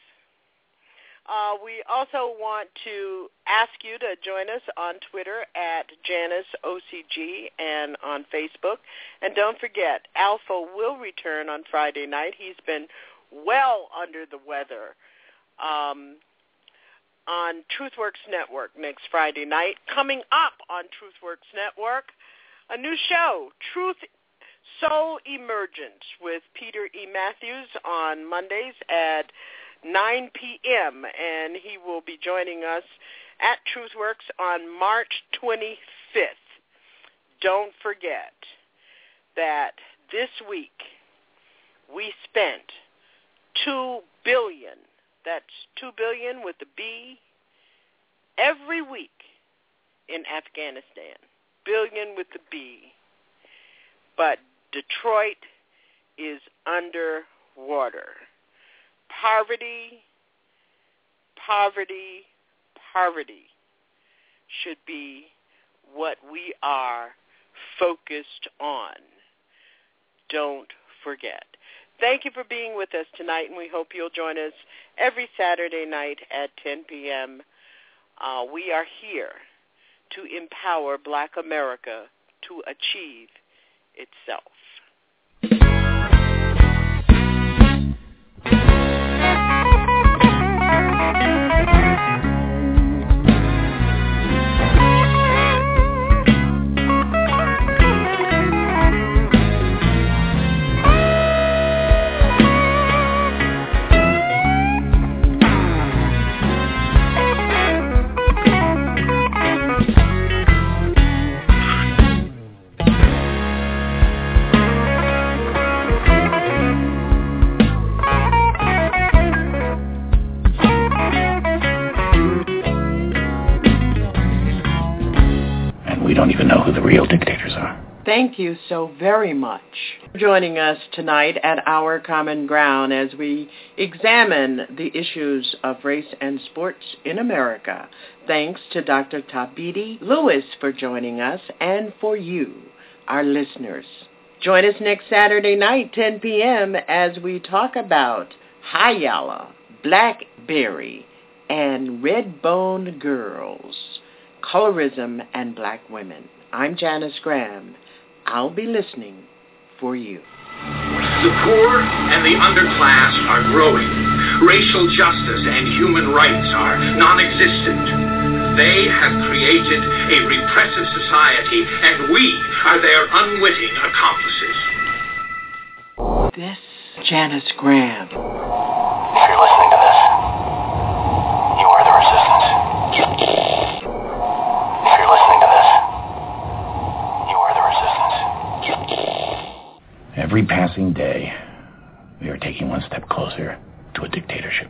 Uh, we also want to ask you to join us on Twitter at JaniceOCG and on Facebook. And don't forget, Alpha will return on Friday night. He's been well under the weather um, on TruthWorks Network next Friday night. Coming up on TruthWorks Network, a new show, Truth Soul Emergence with Peter E. Matthews on Mondays at 9 p.m. and he will be joining us at TruthWorks on March 25th. Don't forget that this week we spent 2 billion, that's 2 billion with the B, every week in Afghanistan. Billion with the B. But Detroit is underwater poverty, poverty, poverty should be what we are focused on. Don't forget. Thank you for being with us tonight, and we hope you'll join us every Saturday night at 10 p.m. Uh, we are here to empower Black America to achieve itself. Don't even know who the real dictators are. Thank you so very much for joining us tonight at Our Common Ground as we examine the issues of race and sports in America. Thanks to Dr. Thabiti Lewis for joining us and for you, our listeners. Join us next Saturday night, 10 p.m., as we talk about Hayala, Blackberry, and Redbone Girls, Colorism and Black Women. I'm Janice Graham. I'll be listening for you. The poor and the underclass are growing. Racial justice and human rights are non-existent. They have created a repressive society, and we are their unwitting accomplices. This Janice Graham. If you're listening to Every passing day, we are taking one step closer to a dictatorship.